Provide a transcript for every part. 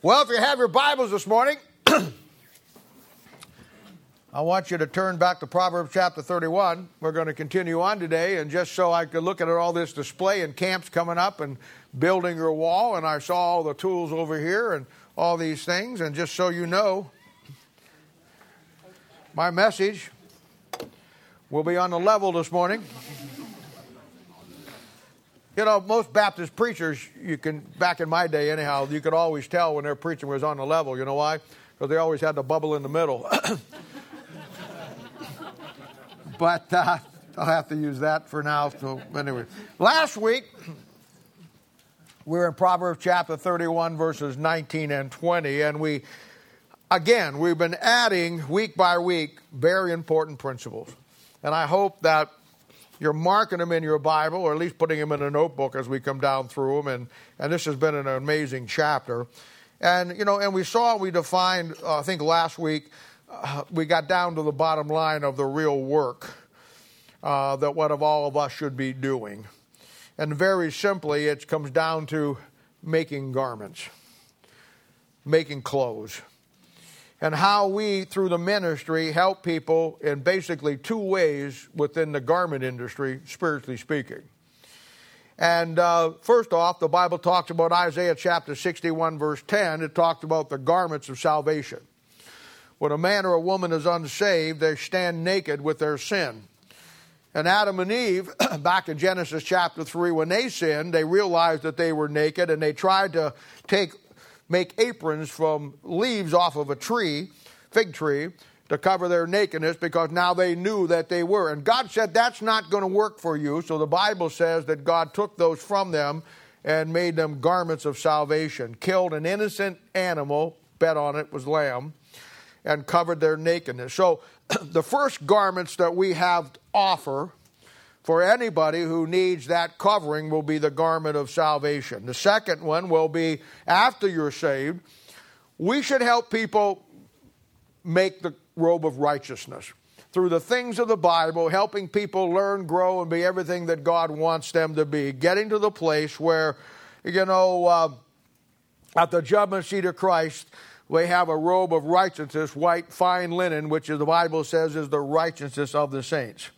Well, if you have your Bibles this morning, I want you to turn back to Proverbs chapter 31. We're going to continue on today, and just so I could look at all this display and camps coming up and building your wall, and I saw all the tools over here and all these things, and just so you know, my message will be on the level this morning. You know, most Baptist preachers, you can, back in my day anyhow, you could always tell when their preaching was on the level. You know why? Because they always had the bubble in the middle. but uh, I'll have to use that for now. So, anyway, last week, we we're in Proverbs chapter 31, verses 19 and 20, and we, again, we've been adding week by week very important principles. And I hope that you're marking them in your Bible, or at least putting them in a notebook as we come down through them. And, and this has been an amazing chapter. And, you know, and we saw, we defined, uh, I think last week, uh, we got down to the bottom line of the real work uh, that what of all of us should be doing. And very simply, it comes down to making garments, making clothes and how we, through the ministry, help people in basically two ways within the garment industry, spiritually speaking. And uh, first off, the Bible talks about Isaiah chapter 61, verse 10. It talks about the garments of salvation. When a man or a woman is unsaved, they stand naked with their sin. And Adam and Eve, back in Genesis chapter 3, when they sinned, they realized that they were naked and they tried to take make aprons from leaves off of a tree, fig tree, to cover their nakedness because now they knew that they were. And God said that's not going to work for you. So the Bible says that God took those from them and made them garments of salvation, killed an innocent animal, bet on it was lamb, and covered their nakedness. So the first garments that we have to offer for anybody who needs that covering will be the garment of salvation. The second one will be after you're saved, we should help people make the robe of righteousness through the things of the Bible, helping people learn, grow, and be everything that God wants them to be. Getting to the place where, you know, uh, at the judgment seat of Christ, we have a robe of righteousness, white, fine linen, which the Bible says is the righteousness of the saints.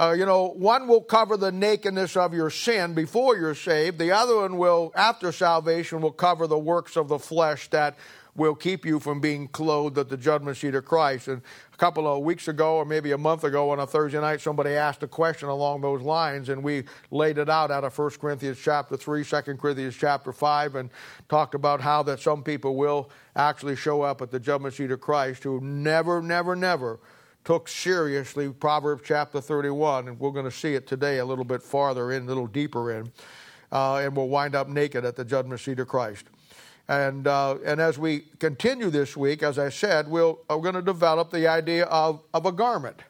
Uh, you know, one will cover the nakedness of your sin before you're saved. The other one will, after salvation, will cover the works of the flesh that will keep you from being clothed at the judgment seat of Christ. And a couple of weeks ago, or maybe a month ago, on a Thursday night, somebody asked a question along those lines, and we laid it out out of 1 Corinthians chapter 3, 2 Corinthians chapter 5, and talked about how that some people will actually show up at the judgment seat of Christ who never, never, never took seriously Proverbs chapter 31, and we're going to see it today a little bit farther in, a little deeper in, uh, and we'll wind up naked at the judgment seat of Christ. And, uh, and as we continue this week, as I said, we'll, we're going to develop the idea of, of a garment,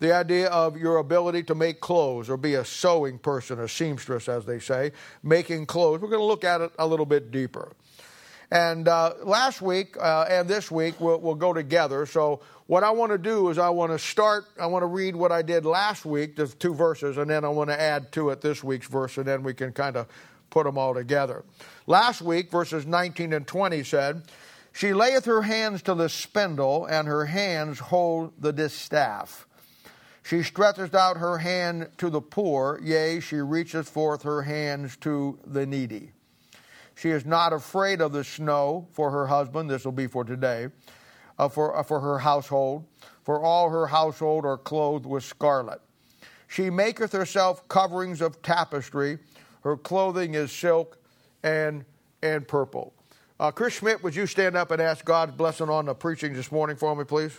the idea of your ability to make clothes or be a sewing person, a seamstress, as they say, making clothes. We're going to look at it a little bit deeper. And uh, last week uh, and this week we'll, we'll, go together. So what I want to do is I want to start. I want to read what I did last week, the two verses, and then I want to add to it this week's verse, and then we can kind of put them all together. Last week, verses 19 and 20 said, "She layeth her hands to the spindle, and her hands hold the distaff." She stretcheth out her hand to the poor, yea, she reacheth forth her hands to the needy. She is not afraid of the snow for her husband. This will be for today. Uh, for, uh, for her household. For all her household are clothed with scarlet. She maketh herself coverings of tapestry. Her clothing is silk and, and purple. Uh, Chris Schmidt, would you stand up and ask God's blessing on the preaching this morning for me, please?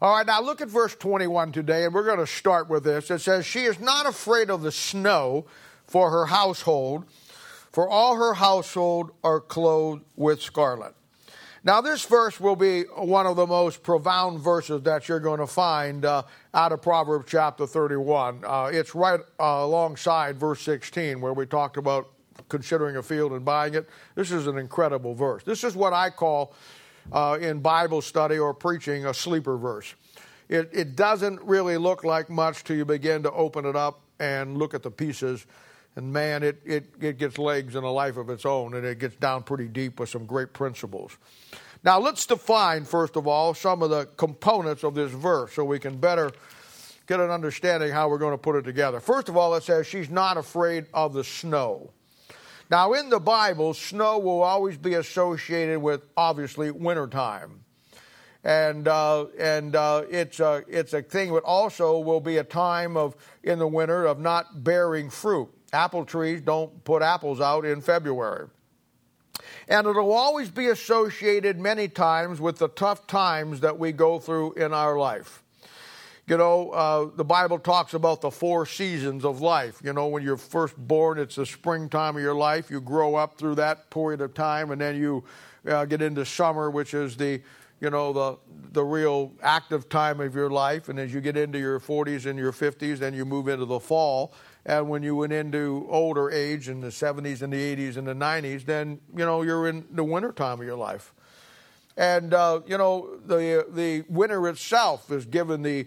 All right, now look at verse 21 today, and we're going to start with this. It says, She is not afraid of the snow for her household, for all her household are clothed with scarlet. Now, this verse will be one of the most profound verses that you're going to find uh, out of Proverbs chapter 31. Uh, it's right uh, alongside verse 16, where we talked about considering a field and buying it. This is an incredible verse. This is what I call uh, in Bible study or preaching a sleeper verse. It, it doesn't really look like much till you begin to open it up and look at the pieces. And man, it, it, it gets legs and a life of its own, and it gets down pretty deep with some great principles. Now, let's define, first of all, some of the components of this verse so we can better get an understanding how we're going to put it together. First of all, it says she's not afraid of the snow. Now, in the Bible, snow will always be associated with, obviously, wintertime. And, uh, and uh, it's, a, it's a thing that also will be a time of, in the winter of not bearing fruit. Apple trees don't put apples out in February. And it'll always be associated many times with the tough times that we go through in our life. You know, uh, the Bible talks about the four seasons of life. You know, when you're first born, it's the springtime of your life. You grow up through that period of time, and then you uh, get into summer, which is the you know the the real active time of your life and as you get into your 40s and your 50s then you move into the fall and when you went into older age in the 70s and the 80s and the 90s then you know you're in the winter time of your life and uh, you know the the winter itself is given the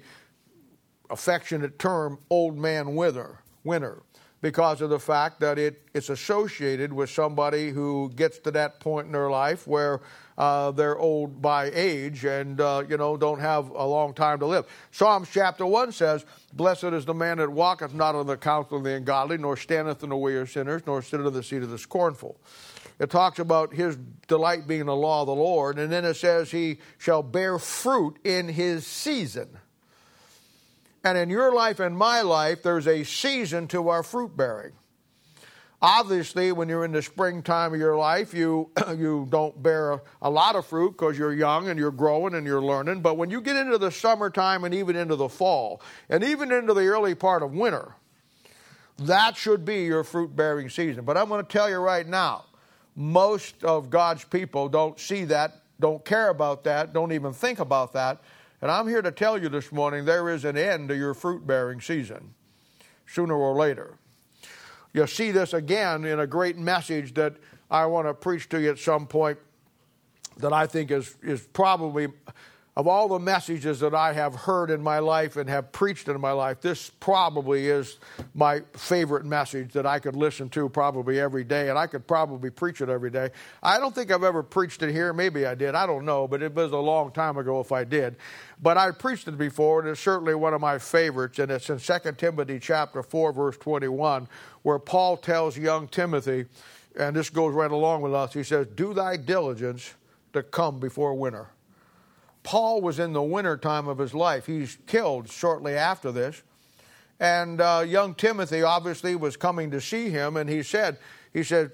affectionate term old man wither, winter because of the fact that it, it's associated with somebody who gets to that point in their life where uh, they're old by age and uh, you know don't have a long time to live. Psalms chapter one says, "Blessed is the man that walketh not in the counsel of the ungodly, nor standeth in the way of sinners, nor sitteth in the seat of the scornful." It talks about his delight being the law of the Lord, and then it says he shall bear fruit in his season. And in your life and my life, there's a season to our fruit bearing. Obviously, when you're in the springtime of your life, you, you don't bear a, a lot of fruit because you're young and you're growing and you're learning. But when you get into the summertime and even into the fall, and even into the early part of winter, that should be your fruit bearing season. But I'm going to tell you right now, most of God's people don't see that, don't care about that, don't even think about that and I'm here to tell you this morning there is an end to your fruit bearing season, sooner or later. You'll see this again in a great message that I want to preach to you at some point that I think is, is probably of all the messages that I have heard in my life and have preached in my life, this probably is my favorite message that I could listen to probably every day, and I could probably preach it every day. I don't think I've ever preached it here. Maybe I did. I don't know, but it was a long time ago if I did. But I preached it before, and it's certainly one of my favorites, and it's in 2 Timothy chapter 4, verse 21, where Paul tells young Timothy, and this goes right along with us, he says, Do thy diligence to come before winter. Paul was in the winter time of his life. He's killed shortly after this. And uh, young Timothy obviously was coming to see him, and he said, he said,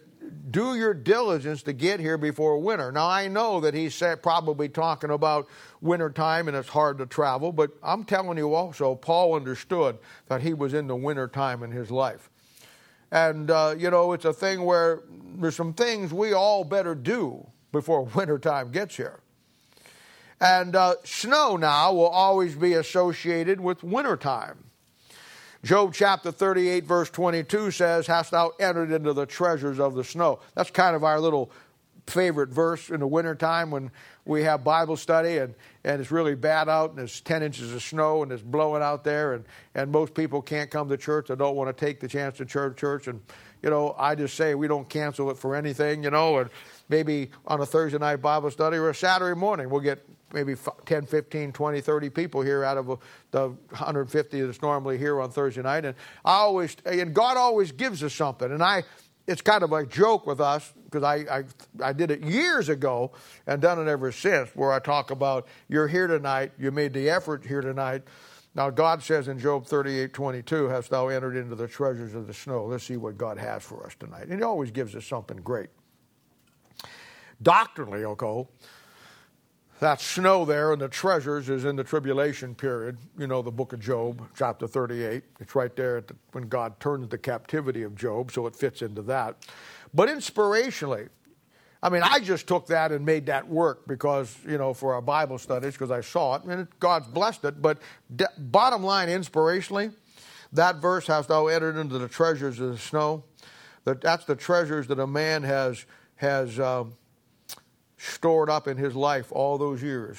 do your diligence to get here before winter. Now, I know that he's probably talking about winter time and it's hard to travel, but I'm telling you also, Paul understood that he was in the winter time in his life. And, uh, you know, it's a thing where there's some things we all better do before winter time gets here. And uh, snow now will always be associated with wintertime. Job chapter 38, verse 22 says, Hast thou entered into the treasures of the snow? That's kind of our little favorite verse in the wintertime when we have Bible study and, and it's really bad out and there's 10 inches of snow and it's blowing out there and, and most people can't come to church. They don't want to take the chance to church, church. And, you know, I just say we don't cancel it for anything, you know, and maybe on a Thursday night Bible study or a Saturday morning we'll get maybe 10, 15, 20, 30 people here out of uh, the 150 that's normally here on Thursday night. And I always, and God always gives us something. And I, it's kind of a joke with us because I, I, I did it years ago and done it ever since where I talk about you're here tonight, you made the effort here tonight. Now, God says in Job 38 22, Hast thou entered into the treasures of the snow? Let's see what God has for us tonight. And He always gives us something great. Doctrinally, okay, that snow there and the treasures is in the tribulation period. You know, the book of Job, chapter 38. It's right there the, when God turns the captivity of Job, so it fits into that. But inspirationally, I mean, I just took that and made that work because, you know, for our Bible studies, because I saw it, and God's blessed it. But bottom line, inspirationally, that verse, hast thou entered into the treasures of the snow? That, that's the treasures that a man has, has um, stored up in his life all those years.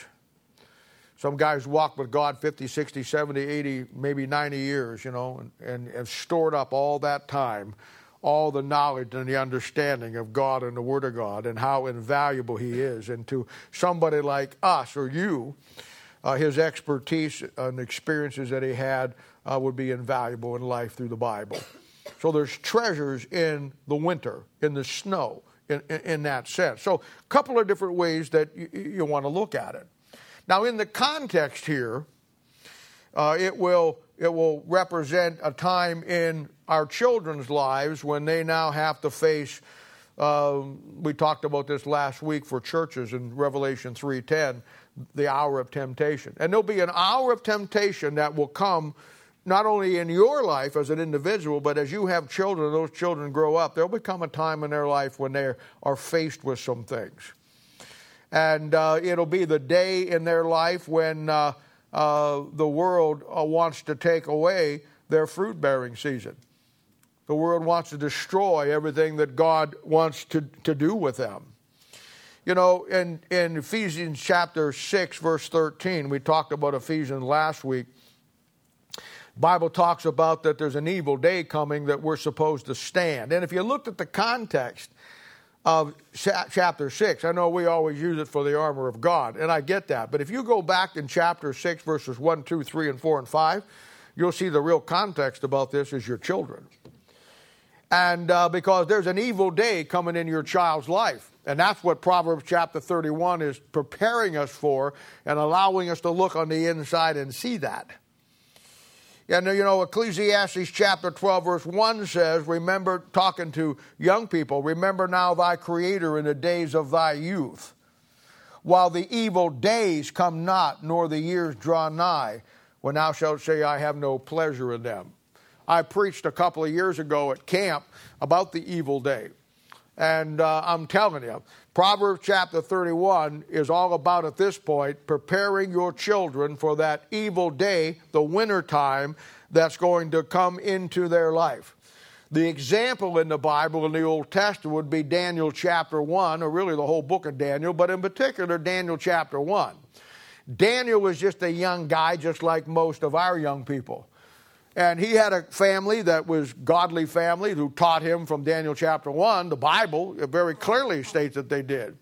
Some guys walk with God 50, 60, 70, 80, maybe 90 years, you know, and, and have stored up all that time all the knowledge and the understanding of God and the Word of God and how invaluable He is. And to somebody like us or you, uh, his expertise and experiences that he had uh, would be invaluable in life through the Bible. So there's treasures in the winter, in the snow, in, in, that sense. So a couple of different ways that you, you want to look at it. Now, in the context here, uh, it will it will represent a time in our children's lives when they now have to face. Uh, we talked about this last week for churches in Revelation 3:10, the hour of temptation, and there'll be an hour of temptation that will come not only in your life as an individual, but as you have children, those children grow up, there'll become a time in their life when they are faced with some things. And uh, it'll be the day in their life when uh, uh, the world uh, wants to take away their fruit bearing season. The world wants to destroy everything that God wants to, to do with them. You know, in, in Ephesians chapter 6, verse 13, we talked about Ephesians last week. Bible talks about that there's an evil day coming that we're supposed to stand. And if you looked at the context of chapter 6. I know we always use it for the armor of God, and I get that. But if you go back in chapter 6, verses 1, 2, 3, and 4, and 5, you'll see the real context about this is your children. And uh, because there's an evil day coming in your child's life. And that's what Proverbs chapter 31 is preparing us for and allowing us to look on the inside and see that. And you know, Ecclesiastes chapter 12, verse 1 says, Remember, talking to young people, remember now thy Creator in the days of thy youth, while the evil days come not, nor the years draw nigh, when thou shalt say, I have no pleasure in them. I preached a couple of years ago at camp about the evil day. And uh, I'm telling you, Proverbs chapter 31 is all about, at this point, preparing your children for that evil day, the winter time, that's going to come into their life. The example in the Bible in the Old Testament would be Daniel chapter 1, or really the whole book of Daniel, but in particular, Daniel chapter 1. Daniel was just a young guy, just like most of our young people. And he had a family that was godly family who taught him from Daniel chapter 1, the Bible very clearly states that they did.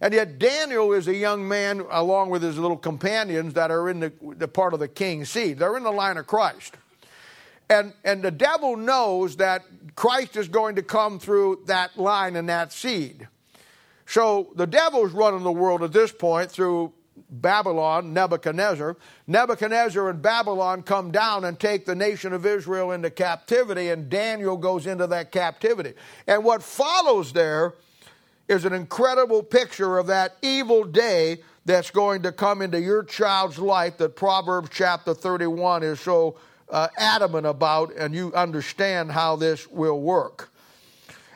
And yet Daniel is a young man along with his little companions that are in the, the part of the king's seed. They're in the line of Christ. And, and the devil knows that Christ is going to come through that line and that seed. So the devil's running the world at this point through Babylon, Nebuchadnezzar. Nebuchadnezzar and Babylon come down and take the nation of Israel into captivity, and Daniel goes into that captivity. And what follows there is an incredible picture of that evil day that's going to come into your child's life that Proverbs chapter 31 is so uh, adamant about, and you understand how this will work.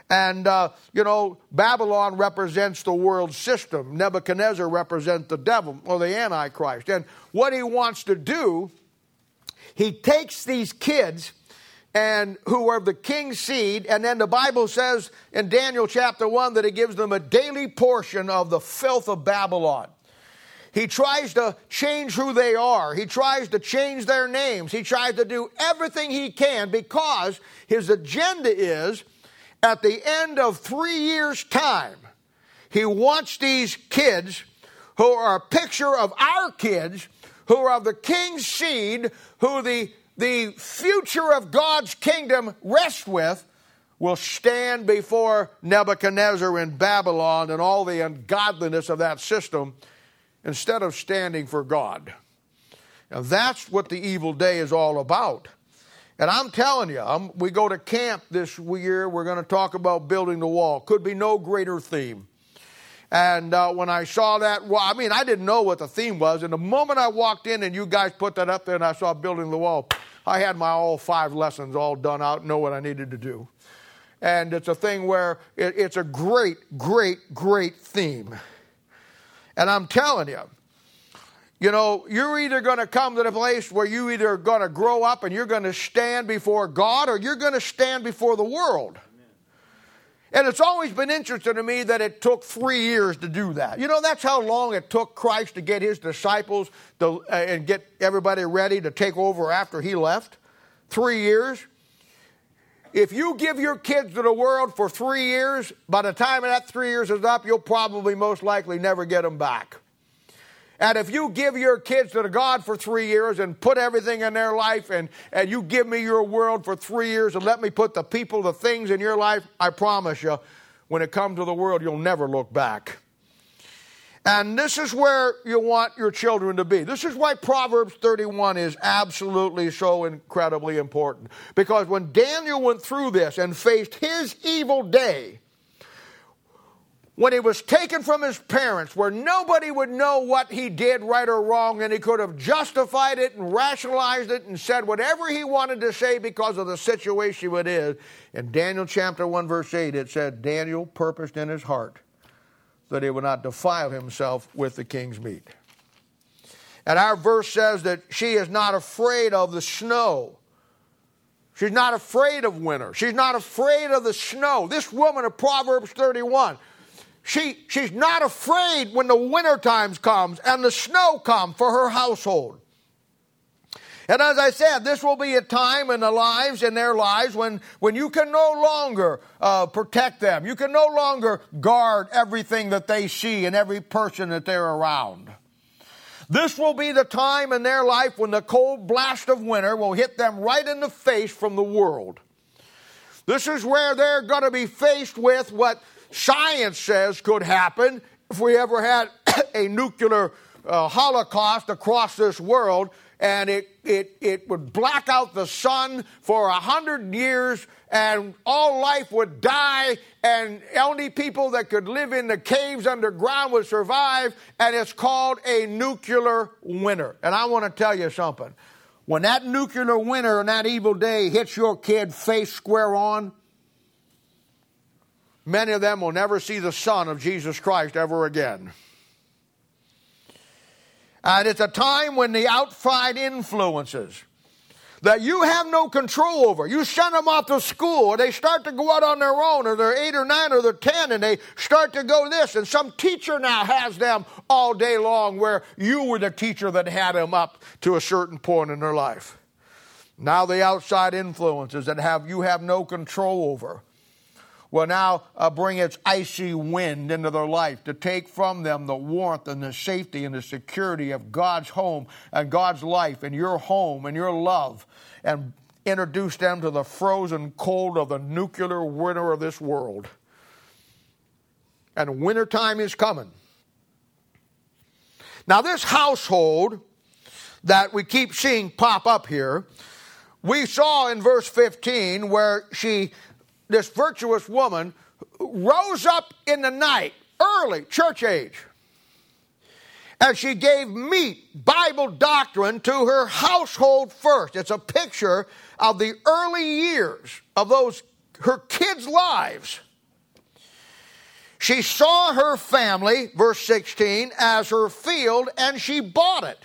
And, uh, you know, Babylon represents the world system. Nebuchadnezzar represents the devil or the Antichrist. And what he wants to do, he takes these kids and who are the king's seed, and then the Bible says in Daniel chapter 1 that he gives them a daily portion of the filth of Babylon. He tries to change who they are. He tries to change their names. He tries to do everything he can because his agenda is at the end of three years' time, he wants these kids who are a picture of our kids, who are of the king's seed, who the, the future of God's kingdom rests with, will stand before Nebuchadnezzar in Babylon and all the ungodliness of that system instead of standing for God. Now, that's what the evil day is all about. And I'm telling you, I'm, we go to camp this year. We're going to talk about building the wall. Could be no greater theme. And uh, when I saw that, well, I mean, I didn't know what the theme was. And the moment I walked in and you guys put that up there and I saw building the wall, I had my all five lessons all done out, know what I needed to do. and it's a thing where it, it's a great, great, great theme. And I'm telling you, you know, you're either going to come to the place where you either going to grow up and you're going to stand before God or you're going to stand before the world. And it's always been interesting to me that it took three years to do that. You know, that's how long it took Christ to get his disciples to, uh, and get everybody ready to take over after he left. Three years. If you give your kids to the world for three years, by the time that three years is up, you'll probably most likely never get them back. And if you give your kids to God for three years and put everything in their life, and, and you give me your world for three years and let me put the people, the things in your life, I promise you, when it comes to the world, you'll never look back. And this is where you want your children to be. This is why Proverbs 31 is absolutely so incredibly important. Because when Daniel went through this and faced his evil day, when he was taken from his parents, where nobody would know what he did right or wrong, and he could have justified it and rationalized it and said whatever he wanted to say because of the situation it is. In Daniel chapter 1, verse 8, it said, Daniel purposed in his heart that he would not defile himself with the king's meat. And our verse says that she is not afraid of the snow. She's not afraid of winter. She's not afraid of the snow. This woman of Proverbs 31 she, she's not afraid when the winter times comes and the snow come for her household. And as I said, this will be a time in the lives, in their lives, when, when you can no longer uh, protect them. You can no longer guard everything that they see and every person that they're around. This will be the time in their life when the cold blast of winter will hit them right in the face from the world. This is where they're going to be faced with what science says could happen if we ever had a nuclear uh, holocaust across this world and it, it, it would black out the sun for a hundred years and all life would die and only people that could live in the caves underground would survive and it's called a nuclear winter. And i want to tell you something. When that nuclear winter and that evil day hits your kid face square on many of them will never see the Son of Jesus Christ ever again. And it's a time when the outside influences that you have no control over. You send them off to school, or they start to go out on their own, or they're eight or nine or they're ten, and they start to go this. And some teacher now has them all day long, where you were the teacher that had them up to a certain point in their life. Now the outside influences that have you have no control over will now uh, bring its icy wind into their life to take from them the warmth and the safety and the security of God's home and God's life and your home and your love and introduce them to the frozen cold of the nuclear winter of this world. And wintertime is coming. Now, this household that we keep seeing pop up here, we saw in verse 15 where she this virtuous woman rose up in the night, early, church age, and she gave meat, Bible doctrine, to her household first. It's a picture of the early years of those her kids' lives. She saw her family, verse 16, as her field, and she bought it.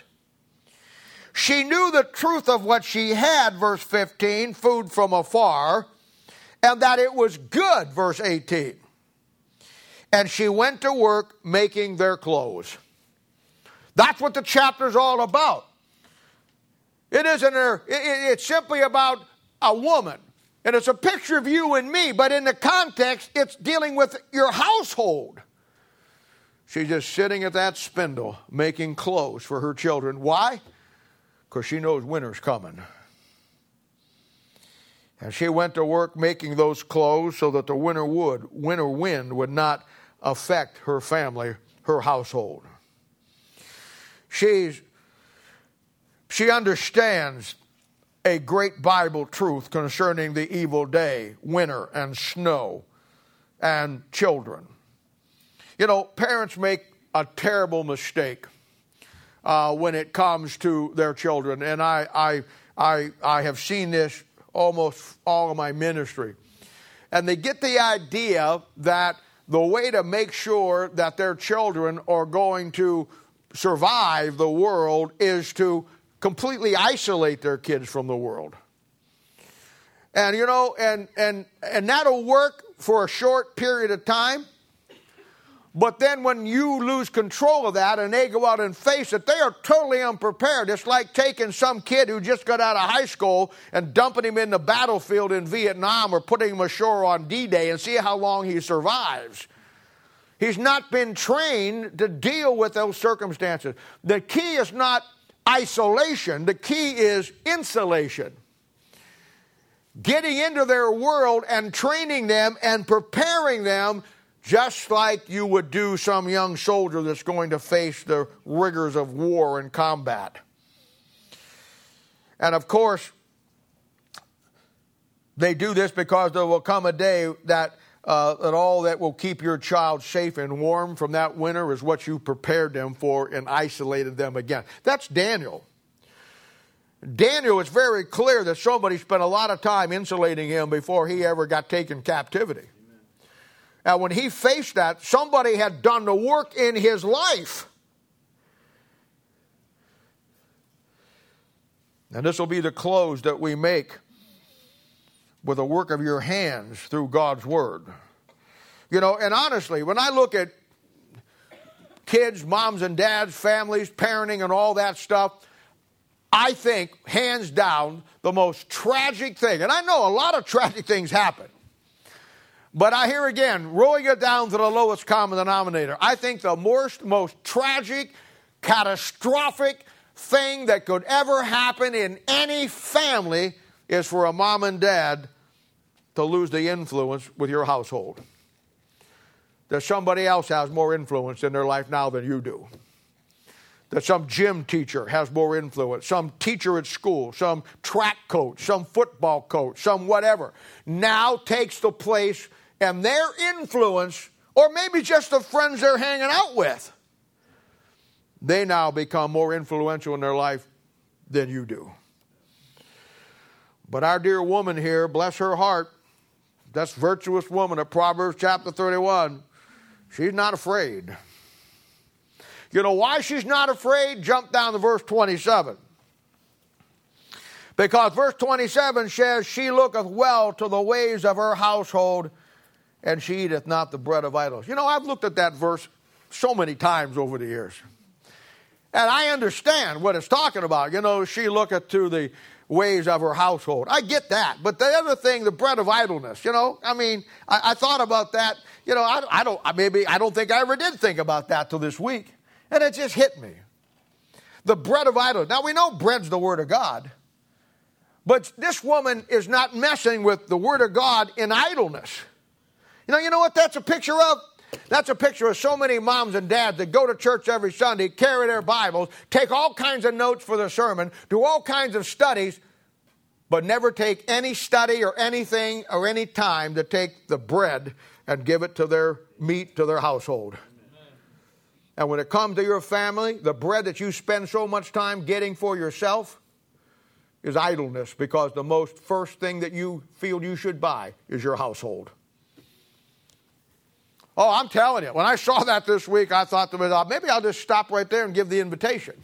She knew the truth of what she had, verse 15, food from afar, and that it was good, verse 18. And she went to work making their clothes. That's what the chapter's all about. It isn't a, it's simply about a woman. And it's a picture of you and me, but in the context, it's dealing with your household. She's just sitting at that spindle making clothes for her children. Why? Because she knows winter's coming. And she went to work making those clothes so that the winter wood, winter wind would not affect her family, her household. She's, she understands a great Bible truth concerning the evil day, winter, and snow, and children. You know, parents make a terrible mistake uh, when it comes to their children, and I, I, I, I have seen this almost all of my ministry. and they get the idea that the way to make sure that their children are going to survive the world is to completely isolate their kids from the world. And you know, and and and that'll work for a short period of time. But then when you lose control of that and they go out and face it, they are totally unprepared. It's like taking some kid who just got out of high school and dumping him in the battlefield in Vietnam or putting him ashore on D Day and see how long he survives. He's not been trained to deal with those circumstances. The key is not isolation, the key is insulation. Getting into their world and training them and preparing them just like you would do some young soldier that's going to face the rigors of war and combat. And of course, they do this because there will come a day that, uh, that all that will keep your child safe and warm from that winter is what you prepared them for and isolated them again. That's Daniel. Daniel, it's very clear that somebody spent a lot of time insulating him before he ever got taken captivity. And when he faced that, somebody had done the work in his life. And this will be the close that we make with the work of your hands through God's Word. You know, and honestly, when I look at kids, moms and dads, families, parenting, and all that stuff, I think, hands down, the most tragic thing, and I know a lot of tragic things happen. But I hear again, rolling it down to the lowest common denominator. I think the most, most tragic, catastrophic thing that could ever happen in any family is for a mom and dad to lose the influence with your household. That somebody else has more influence in their life now than you do. That some gym teacher has more influence, some teacher at school, some track coach, some football coach, some whatever, now takes the place and their influence, or maybe just the friends they're hanging out with, they now become more influential in their life than you do. But our dear woman here, bless her heart, that's virtuous woman of Proverbs chapter 31, she's not afraid. You know why she's not afraid? Jump down to verse 27. Because verse 27 says, She looketh well to the ways of her household and she eateth not the bread of idols. You know, I've looked at that verse so many times over the years. And I understand what it's talking about. You know, she looketh to the ways of her household. I get that. But the other thing, the bread of idleness, you know, I mean, I, I thought about that. You know, I, I, don't, maybe, I don't think I ever did think about that till this week. And it just hit me. The bread of idleness. Now, we know bread's the word of God. But this woman is not messing with the word of God in idleness. You know, you know what that's a picture of? That's a picture of so many moms and dads that go to church every Sunday, carry their Bibles, take all kinds of notes for the sermon, do all kinds of studies, but never take any study or anything or any time to take the bread and give it to their meat to their household. And when it comes to your family, the bread that you spend so much time getting for yourself is idleness because the most first thing that you feel you should buy is your household. Oh, I'm telling you, when I saw that this week, I thought to myself, maybe I'll just stop right there and give the invitation.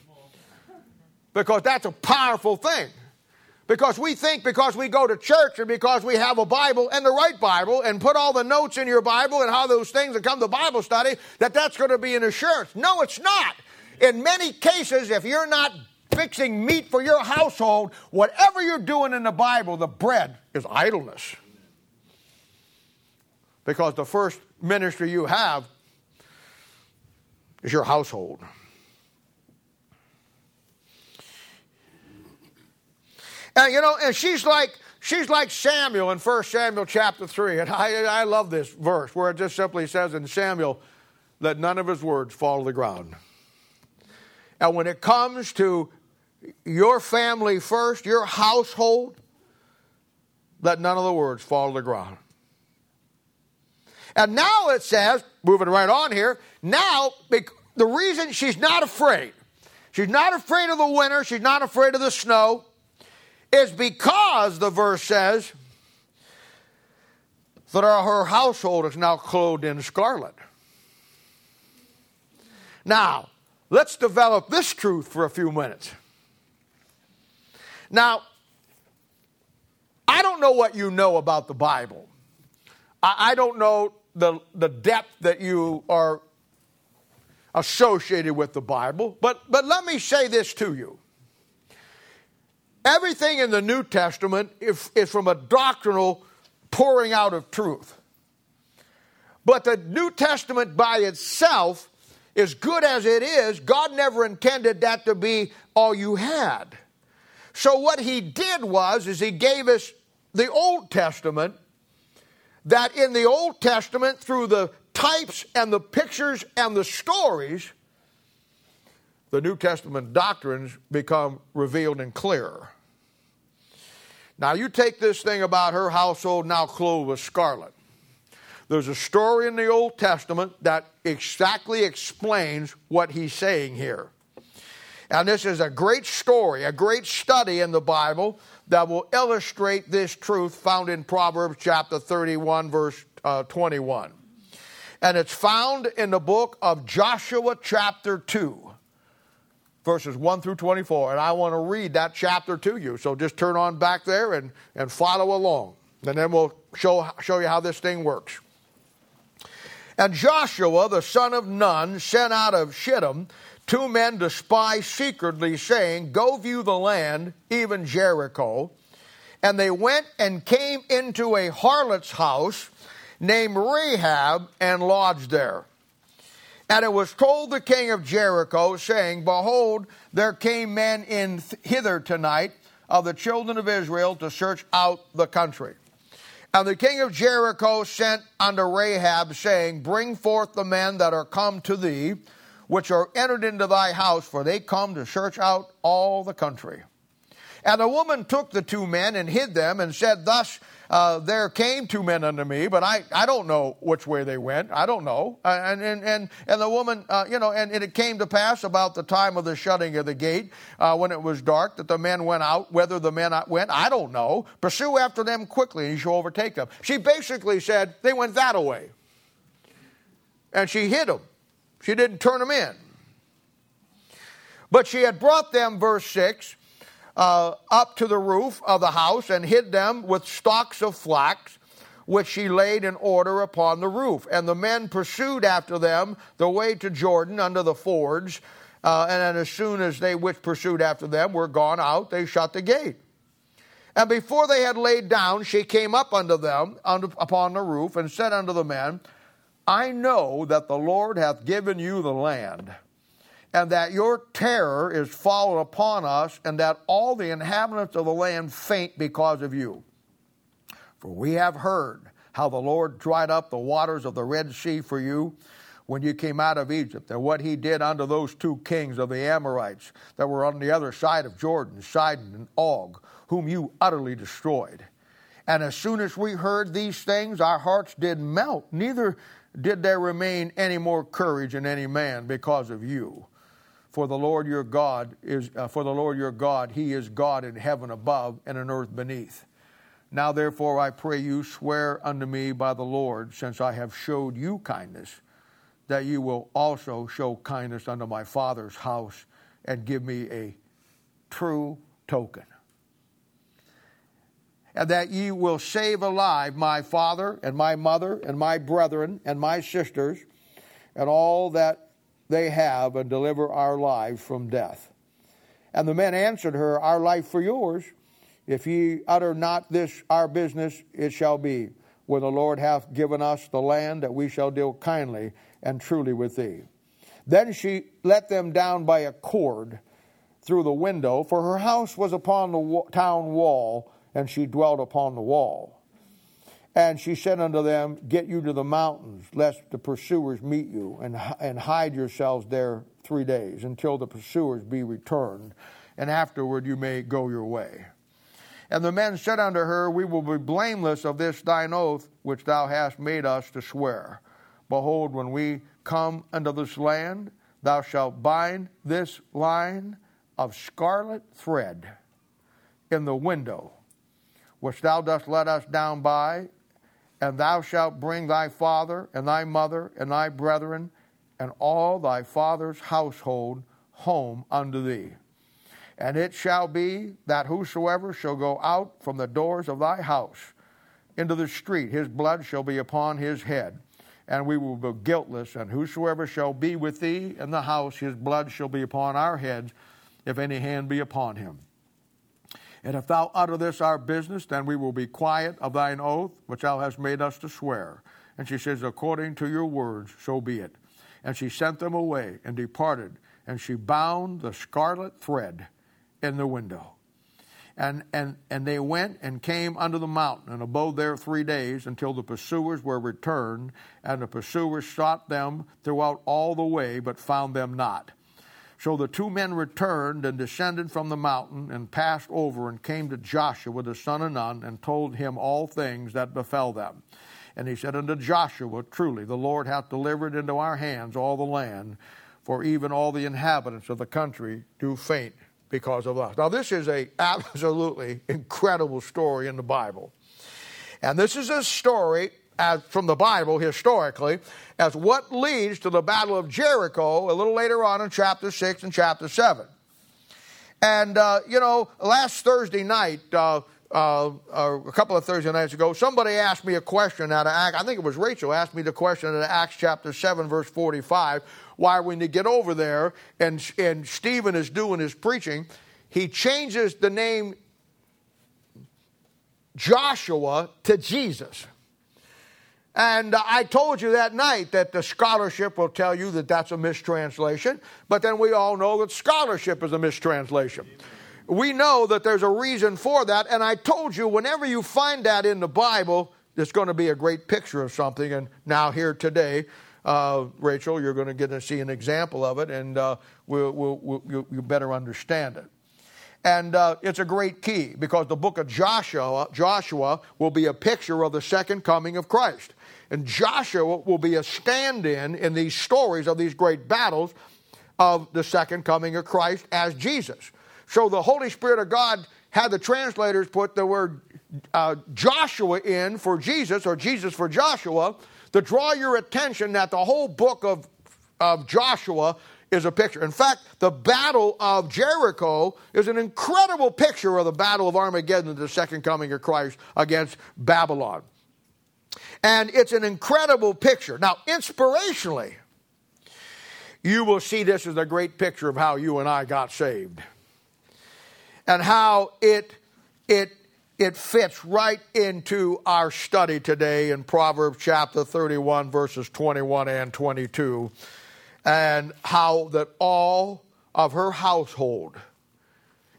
Because that's a powerful thing. Because we think because we go to church and because we have a Bible and the right Bible and put all the notes in your Bible and how those things that come to Bible study, that that's going to be an assurance. No, it's not. In many cases, if you're not fixing meat for your household, whatever you're doing in the Bible, the bread is idleness. Because the first ministry you have is your household. And you know, and she's like she's like Samuel in 1 Samuel chapter 3. And I, I love this verse where it just simply says in Samuel, let none of his words fall to the ground. And when it comes to your family first, your household, let none of the words fall to the ground. And now it says, moving right on here, now the reason she's not afraid, she's not afraid of the winter, she's not afraid of the snow, is because the verse says, that her household is now clothed in scarlet. Now, let's develop this truth for a few minutes. Now, I don't know what you know about the Bible. I, I don't know the, the depth that you are associated with the Bible, but, but let me say this to you. Everything in the New Testament is, is from a doctrinal pouring out of truth. But the New Testament by itself, as good as it is, God never intended that to be all you had. So what he did was is he gave us the Old Testament that in the Old Testament through the types and the pictures and the stories the New Testament doctrines become revealed and clearer. Now, you take this thing about her household now clothed with scarlet. There's a story in the Old Testament that exactly explains what he's saying here. And this is a great story, a great study in the Bible that will illustrate this truth found in Proverbs chapter 31, verse uh, 21. And it's found in the book of Joshua, chapter 2 verses 1 through 24. And I want to read that chapter to you. So just turn on back there and, and follow along. And then we'll show, show you how this thing works. And Joshua, the son of Nun, sent out of Shittim two men to spy secretly, saying, Go view the land, even Jericho. And they went and came into a harlot's house named Rahab and lodged there. And it was told the king of Jericho, saying, Behold, there came men in hither tonight of the children of Israel to search out the country. And the king of Jericho sent unto Rahab, saying, Bring forth the men that are come to thee, which are entered into thy house, for they come to search out all the country. And the woman took the two men and hid them, and said, Thus uh, there came two men unto me, but I, I don't know which way they went. I don't know. Uh, and, and, and, and the woman, uh, you know, and, and, it came to pass about the time of the shutting of the gate, uh, when it was dark, that the men went out. Whether the men went, I don't know. Pursue after them quickly, and you shall overtake them. She basically said they went that way. And she hid them. She didn't turn them in. But she had brought them, verse 6, uh, up to the roof of the house and hid them with stalks of flax, which she laid in order upon the roof. And the men pursued after them the way to Jordan under the fords. Uh, and then as soon as they which pursued after them were gone out, they shut the gate. And before they had laid down, she came up unto them unto, upon the roof and said unto the men, I know that the Lord hath given you the land and that your terror is fallen upon us, and that all the inhabitants of the land faint because of you. For we have heard how the Lord dried up the waters of the Red Sea for you when you came out of Egypt, and what he did unto those two kings of the Amorites that were on the other side of Jordan, Sihon and Og, whom you utterly destroyed. And as soon as we heard these things, our hearts did melt, neither did there remain any more courage in any man because of you. For the Lord your God is uh, for the Lord your God, he is God in heaven above and in earth beneath. Now therefore I pray you swear unto me by the Lord, since I have showed you kindness, that you will also show kindness unto my father's house and give me a true token. And that ye will save alive my father and my mother and my brethren and my sisters and all that they have and deliver our lives from death. And the men answered her, Our life for yours. If ye utter not this our business, it shall be, when the Lord hath given us the land, that we shall deal kindly and truly with thee. Then she let them down by a cord through the window, for her house was upon the town wall, and she dwelt upon the wall. And she said unto them, Get you to the mountains, lest the pursuers meet you, and, and hide yourselves there three days, until the pursuers be returned, and afterward you may go your way. And the men said unto her, We will be blameless of this thine oath which thou hast made us to swear. Behold, when we come unto this land, thou shalt bind this line of scarlet thread in the window which thou dost let us down by, and thou shalt bring thy father and thy mother and thy brethren and all thy father's household home unto thee. And it shall be that whosoever shall go out from the doors of thy house into the street, his blood shall be upon his head, and we will be guiltless. And whosoever shall be with thee in the house, his blood shall be upon our heads, if any hand be upon him. And if thou utter this our business, then we will be quiet of thine oath, which thou hast made us to swear. And she says, According to your words, so be it. And she sent them away and departed, and she bound the scarlet thread in the window. And, and, and they went and came unto the mountain and abode there three days until the pursuers were returned, and the pursuers sought them throughout all the way, but found them not. So the two men returned and descended from the mountain and passed over and came to Joshua the son of Nun and told him all things that befell them. And he said unto Joshua, Truly, the Lord hath delivered into our hands all the land, for even all the inhabitants of the country do faint because of us. Now, this is a absolutely incredible story in the Bible. And this is a story as, from the Bible historically as what leads to the Battle of Jericho a little later on in chapter 6 and chapter 7. And, uh, you know, last Thursday night, uh, uh, uh a couple of Thursday nights ago, somebody asked me a question out of Acts. I think it was Rachel asked me the question out of Acts chapter 7, verse 45. Why, when you get over there and, and Stephen is doing his preaching, he changes the name Joshua to Jesus. And I told you that night that the scholarship will tell you that that's a mistranslation, but then we all know that scholarship is a mistranslation. We know that there's a reason for that, and I told you whenever you find that in the Bible, it's going to be a great picture of something. And now, here today, uh, Rachel, you're going to get to see an example of it, and uh, we'll, we'll, we'll, you, you better understand it. And uh, it's a great key because the book of Joshua, Joshua will be a picture of the second coming of Christ. And Joshua will be a stand in in these stories of these great battles of the second coming of Christ as Jesus. So the Holy Spirit of God had the translators put the word uh, Joshua in for Jesus or Jesus for Joshua to draw your attention that the whole book of, of Joshua is a picture. In fact, the battle of Jericho is an incredible picture of the battle of Armageddon, the second coming of Christ against Babylon. And it's an incredible picture. Now, inspirationally, you will see this as a great picture of how you and I got saved. And how it it it fits right into our study today in Proverbs chapter 31 verses 21 and 22 and how that all of her household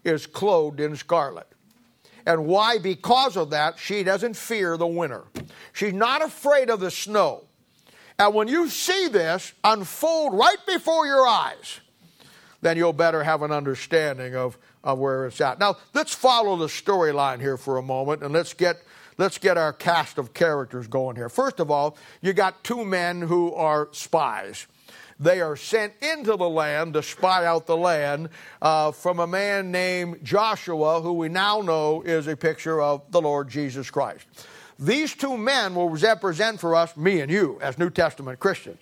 is clothed in scarlet. And why? Because of that, she doesn't fear the winter. She's not afraid of the snow. And when you see this unfold right before your eyes, then you'll better have an understanding of, of where it's at. Now, let's follow the storyline here for a moment and let's get let's get our cast of characters going here. First of all, you got two men who are spies. They are sent into the land to spy out the land uh, from a man named Joshua, who we now know is a picture of the Lord Jesus Christ. These two men will represent for us, me and you, as New Testament Christians.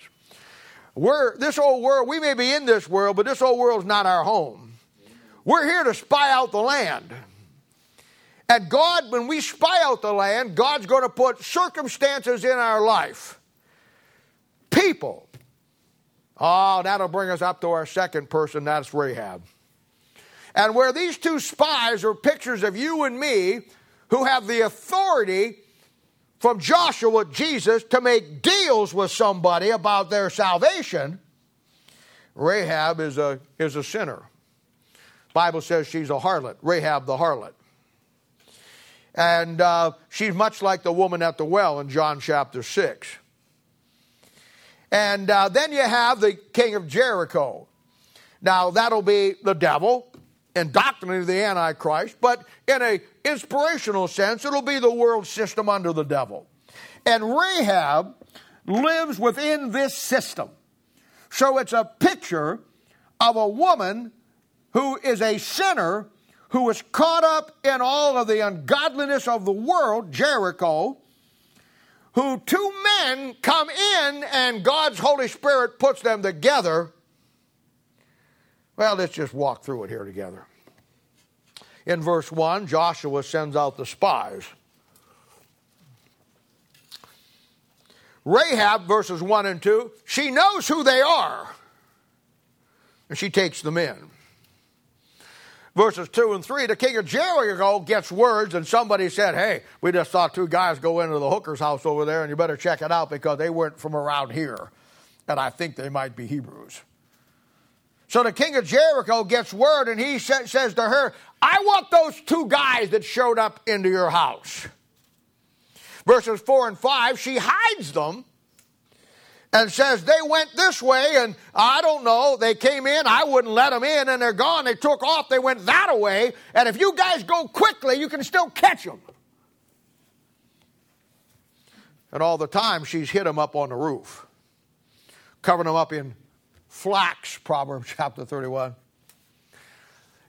We're, this old world, we may be in this world, but this old world is not our home. We're here to spy out the land. And God, when we spy out the land, God's going to put circumstances in our life, people Oh, that'll bring us up to our second person, that's Rahab. And where these two spies are pictures of you and me who have the authority from Joshua, Jesus, to make deals with somebody about their salvation, Rahab is a, is a sinner. Bible says she's a harlot, Rahab the harlot. And uh, she's much like the woman at the well in John chapter 6. And uh, then you have the king of Jericho. Now, that'll be the devil, indoctrinating the Antichrist, but in a inspirational sense, it'll be the world system under the devil. And Rahab lives within this system. So it's a picture of a woman who is a sinner who is caught up in all of the ungodliness of the world, Jericho, who two men come in and God's Holy Spirit puts them together. Well, let's just walk through it here together. In verse 1, Joshua sends out the spies. Rahab, verses 1 and 2, she knows who they are, and she takes them in. Verses 2 and 3, the king of Jericho gets words, and somebody said, Hey, we just saw two guys go into the hooker's house over there, and you better check it out because they weren't from around here. And I think they might be Hebrews. So the king of Jericho gets word, and he sa- says to her, I want those two guys that showed up into your house verses 4 and 5, she hides them and says they went this way and I don't know, they came in, I wouldn't let them in and they're gone. They took off, they went that way, and if you guys go quickly, you can still catch them. And all the time she's hid them up on the roof, covering them up in flax, Proverbs chapter 31.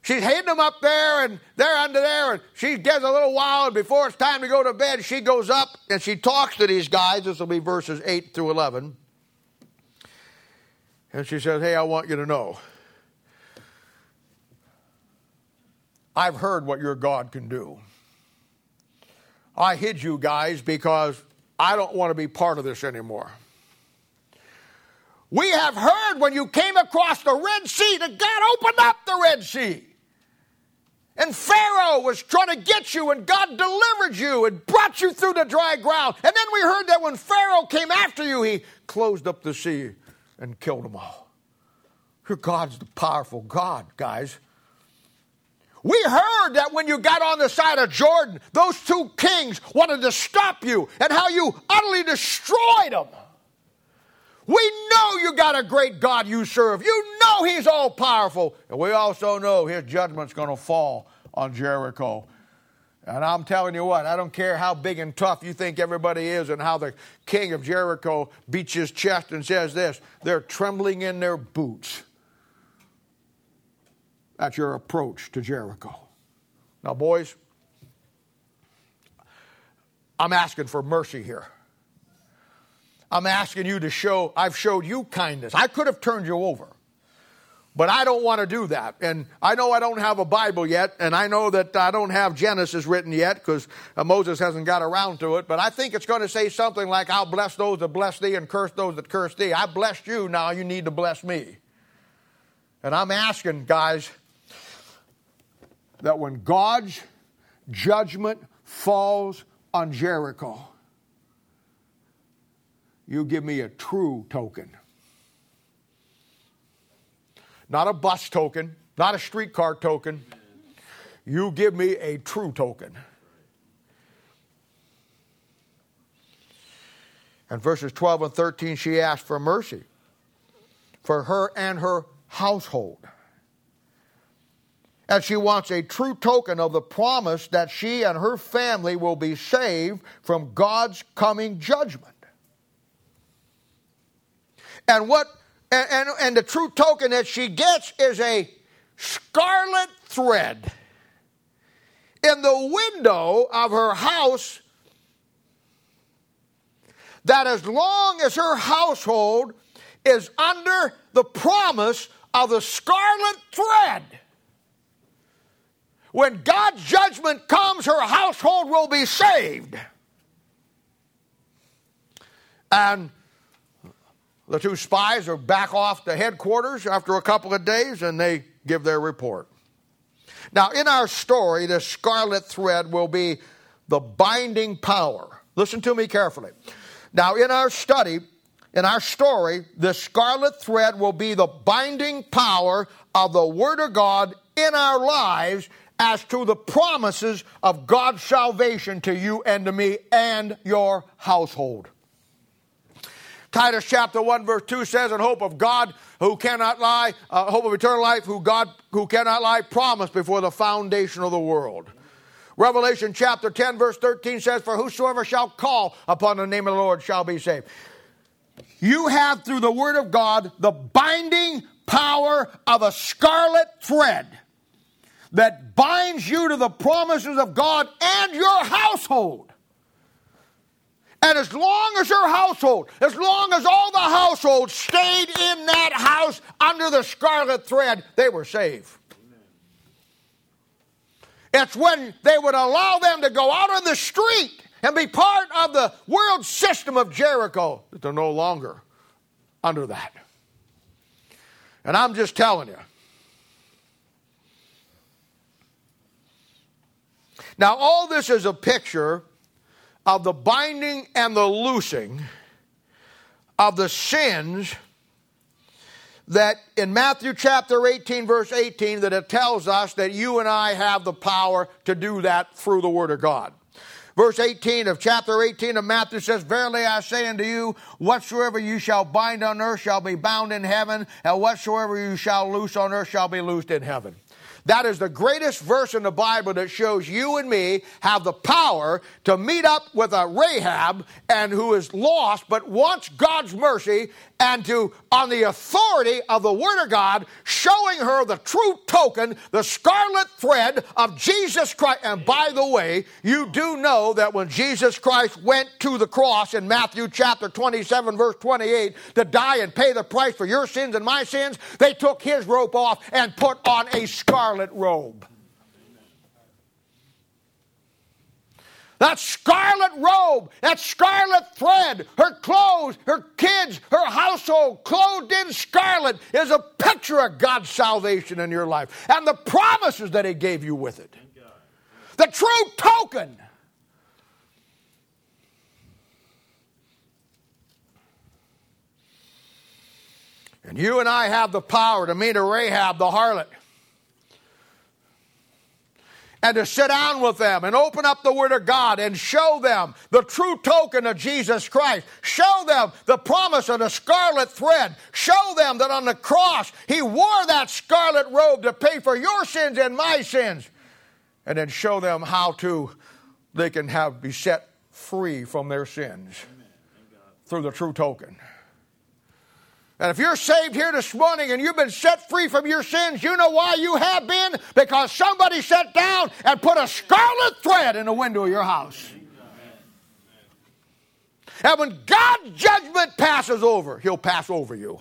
She's hiding them up there and they're under there and she gets a little while and before it's time to go to bed, she goes up and she talks to these guys. This will be verses 8 through 11. And she says, Hey, I want you to know. I've heard what your God can do. I hid you guys because I don't want to be part of this anymore. We have heard when you came across the Red Sea that God opened up the Red Sea. And Pharaoh was trying to get you, and God delivered you and brought you through the dry ground. And then we heard that when Pharaoh came after you, he closed up the sea and killed them all. Your God's the powerful God, guys. We heard that when you got on the side of Jordan, those two kings wanted to stop you and how you utterly destroyed them. We know you got a great God you serve. You know He's all powerful. And we also know His judgment's going to fall on Jericho. And I'm telling you what, I don't care how big and tough you think everybody is and how the king of Jericho beats his chest and says this they're trembling in their boots. That's your approach to Jericho. Now, boys, I'm asking for mercy here. I'm asking you to show, I've showed you kindness. I could have turned you over, but I don't want to do that. And I know I don't have a Bible yet, and I know that I don't have Genesis written yet because uh, Moses hasn't got around to it, but I think it's going to say something like, I'll bless those that bless thee and curse those that curse thee. I blessed you, now you need to bless me. And I'm asking, guys, that when God's judgment falls on Jericho, you give me a true token. Not a bus token, not a streetcar token. You give me a true token. And verses 12 and 13, she asked for mercy for her and her household. And she wants a true token of the promise that she and her family will be saved from God's coming judgment. And what and, and, and the true token that she gets is a scarlet thread in the window of her house that as long as her household is under the promise of the scarlet thread, when God's judgment comes, her household will be saved. And the two spies are back off to headquarters after a couple of days and they give their report. Now, in our story, the scarlet thread will be the binding power. Listen to me carefully. Now, in our study, in our story, the scarlet thread will be the binding power of the Word of God in our lives as to the promises of God's salvation to you and to me and your household. Titus chapter 1 verse 2 says, in hope of God who cannot lie, uh, hope of eternal life, who God who cannot lie, promised before the foundation of the world. Revelation chapter 10 verse 13 says, for whosoever shall call upon the name of the Lord shall be saved. You have through the word of God the binding power of a scarlet thread that binds you to the promises of God and your household. And as long as her household, as long as all the household stayed in that house under the scarlet thread, they were saved. It's when they would allow them to go out on the street and be part of the world system of Jericho that they're no longer under that. And I'm just telling you. Now, all this is a picture of the binding and the loosing of the sins that in Matthew chapter 18, verse 18, that it tells us that you and I have the power to do that through the Word of God. Verse 18 of chapter 18 of Matthew says, Verily I say unto you, whatsoever you shall bind on earth shall be bound in heaven, and whatsoever you shall loose on earth shall be loosed in heaven. That is the greatest verse in the Bible that shows you and me have the power to meet up with a Rahab and who is lost but wants God's mercy and to, on the authority of the Word of God, showing her the true token, the scarlet thread of Jesus Christ. And by the way, you do know that when Jesus Christ went to the cross in Matthew chapter 27, verse 28, to die and pay the price for your sins and my sins, they took his robe off and put on a scarlet robe. That scarlet robe, that scarlet thread, her clothes, her kids, her household, clothed in scarlet, is a picture of God's salvation in your life and the promises that He gave you with it. The true token. And you and I have the power to meet a Rahab the harlot and to sit down with them and open up the Word of God and show them the true token of Jesus Christ. Show them the promise of the scarlet thread. Show them that on the cross He wore that scarlet robe to pay for your sins and my sins. And then show them how to they can have be set free from their sins through the true token. And if you're saved here this morning and you've been set free from your sins, you know why you have been? Because somebody sat down and put a scarlet thread in the window of your house. And when God's judgment passes over, He'll pass over you.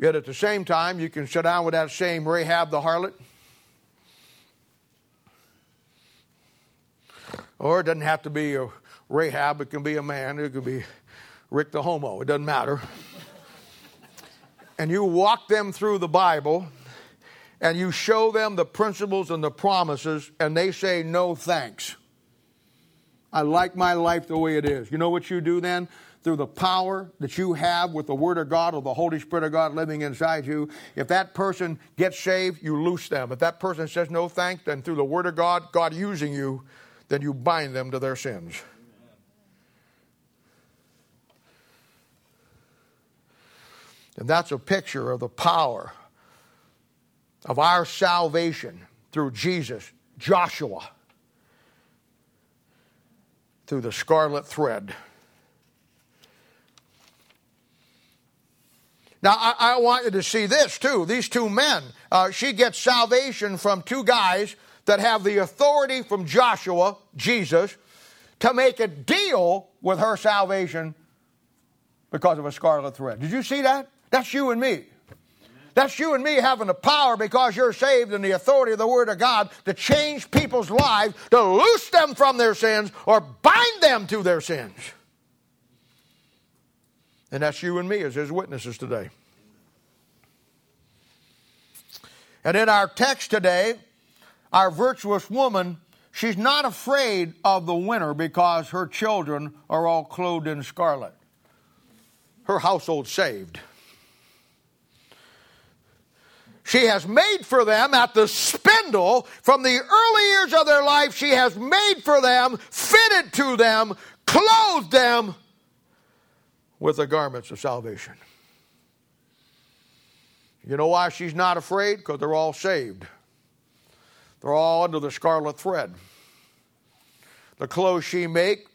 Yet at the same time, you can sit down with that same Rahab the harlot Or it doesn't have to be a Rahab, it can be a man, it could be Rick the Homo, it doesn't matter. and you walk them through the Bible and you show them the principles and the promises, and they say, No thanks. I like my life the way it is. You know what you do then? Through the power that you have with the Word of God or the Holy Spirit of God living inside you, if that person gets saved, you loose them. If that person says no thanks, then through the Word of God, God using you, then you bind them to their sins. And that's a picture of the power of our salvation through Jesus, Joshua, through the scarlet thread. Now, I, I, want you to see this too. These two men, uh, she gets salvation from two guys that have the authority from Joshua, Jesus, to make a deal with her salvation because of a scarlet thread. Did you see that? That's you and me. That's you and me having the power because you're saved in the authority of the Word of God to change people's lives, to loose them from their sins or bind them to their sins. And that's you and me as His witnesses today. And in our text today, our virtuous woman, she's not afraid of the winter because her children are all clothed in scarlet. Her household saved. She has made for them at the spindle from the early years of their life. She has made for them, fitted to them, clothed them with the garments of salvation. You know why she's not afraid? Because they're all saved. They're all under the scarlet thread. The clothes she make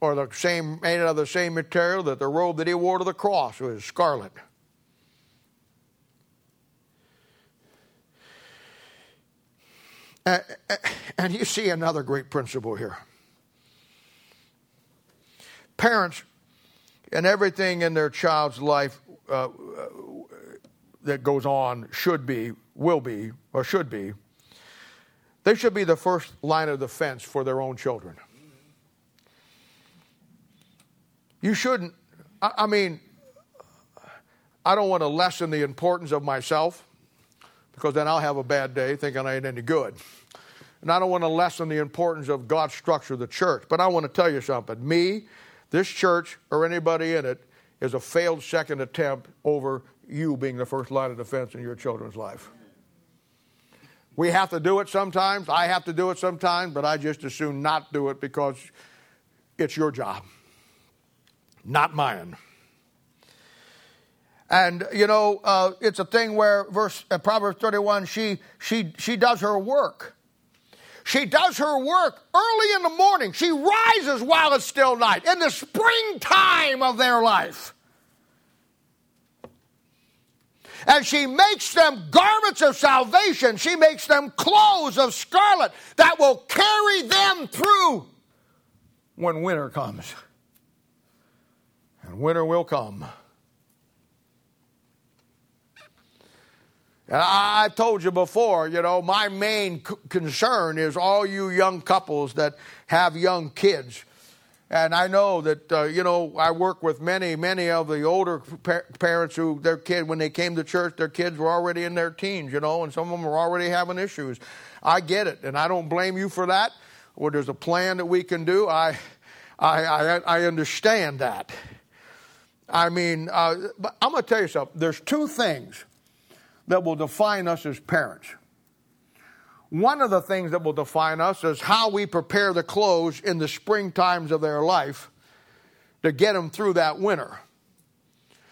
are the same made out of the same material that the robe that he wore to the cross was scarlet. And you see another great principle here. Parents and everything in their child's life uh, that goes on should be, will be, or should be, they should be the first line of defense for their own children. You shouldn't, I, mean, I don't want to lessen the importance of myself because then I'll have a bad day thinking I ain't any good. And I don't want to lessen the importance of God's structure, the church. But I want to tell you something. Me, this church, or anybody in it is a failed second attempt over you being the first line of defense in your children's life. We have to do it sometimes. I have to do it sometimes, but I just as soon not do it because it's your job, not mine. And you know, uh, it's a thing where verse uh, Proverbs 31, she she she does her work. She does her work early in the morning. She rises while it's still night in the springtime of their life. And she makes them garments of salvation. She makes them clothes of scarlet that will carry them through when winter comes. And winter will come. And I, have told you before, you know, my main concern is all you young couples that have young kids. And I know that, uh, you know, I work with many, many of the older pa- parents who, their kid, when they came to church, their kids were already in their teens, you know, and some of them were already having issues. I get it, and I don't blame you for that. Or there's a plan that we can do. I, I, I, I understand that. I mean, uh, but I'm going to tell you something. There's two things that will define us as parents. One of the things that will define us is how we prepare the clothes in the spring times of their life to get them through that winter.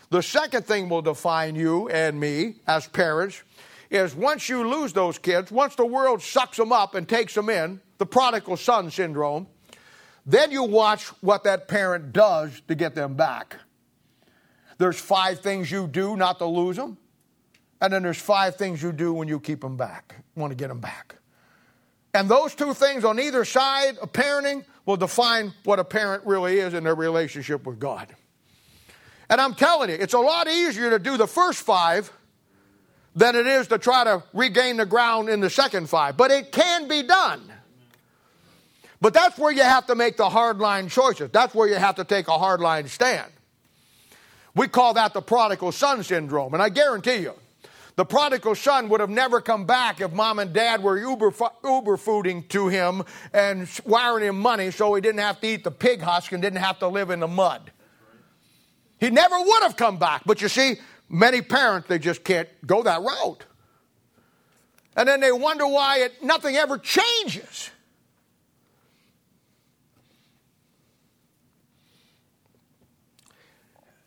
The second thing will define you and me as parents is once you lose those kids, once the world sucks them up and takes them in, the prodigal son syndrome, then you watch what that parent does to get them back. There's five things you do not to lose them. And then there's five things you do when you keep them back, want to get them back. And those two things on either side of parenting will define what a parent really is in their relationship with God. And I'm telling you, it's a lot easier to do the first five than it is to try to regain the ground in the second five. But it can be done. But that's where you have to make the hardline choices. That's where you have to take a hardline stand. We call that the prodigal son syndrome. And I guarantee you, the prodigal son would have never come back if mom and dad were uber, uber fooding to him and wiring him money so he didn't have to eat the pig husk and didn't have to live in the mud. He never would have come back. But you see, many parents, they just can't go that route. And then they wonder why it, nothing ever changes.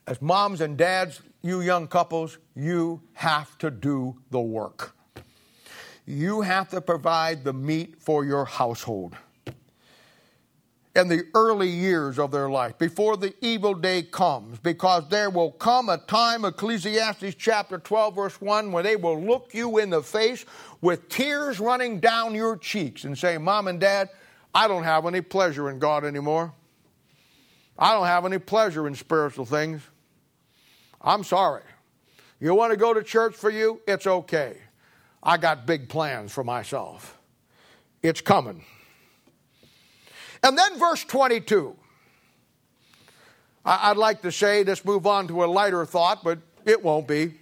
As moms and dads, you young couples, you have to do the work. You have to provide the meat for your household. In the early years of their life, before the evil day comes, because there will come a time, Ecclesiastes chapter 12, verse 1, where they will look you in the face with tears running down your cheeks and say, Mom and Dad, I don't have any pleasure in God anymore. I don't have any pleasure in spiritual things. I'm sorry. You want to go to church for you? It's okay. I got big plans for myself. It's coming. And then verse 22. I'd like to say, let's move on to a lighter thought, but it won't be.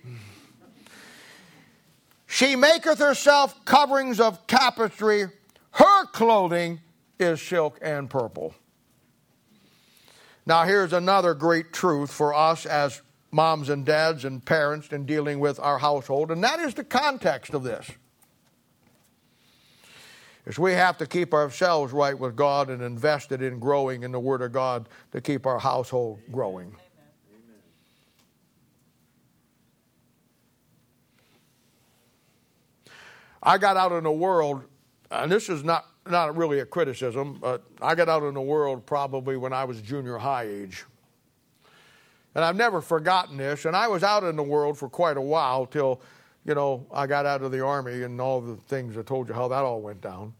She maketh herself coverings of tapestry, her clothing is silk and purple. Now, here's another great truth for us as moms and dads and parents in dealing with our household, and that is the context of this. Is we have to keep ourselves right with God and invested in growing in the Word of God to keep our household growing. I got out in the world, and this is not, not really a criticism, but I got out in the world probably when I was junior high age. And I've never forgotten this. And I was out in the world for quite a while till, you know, I got out of the Army and all the things I told you how that all went down.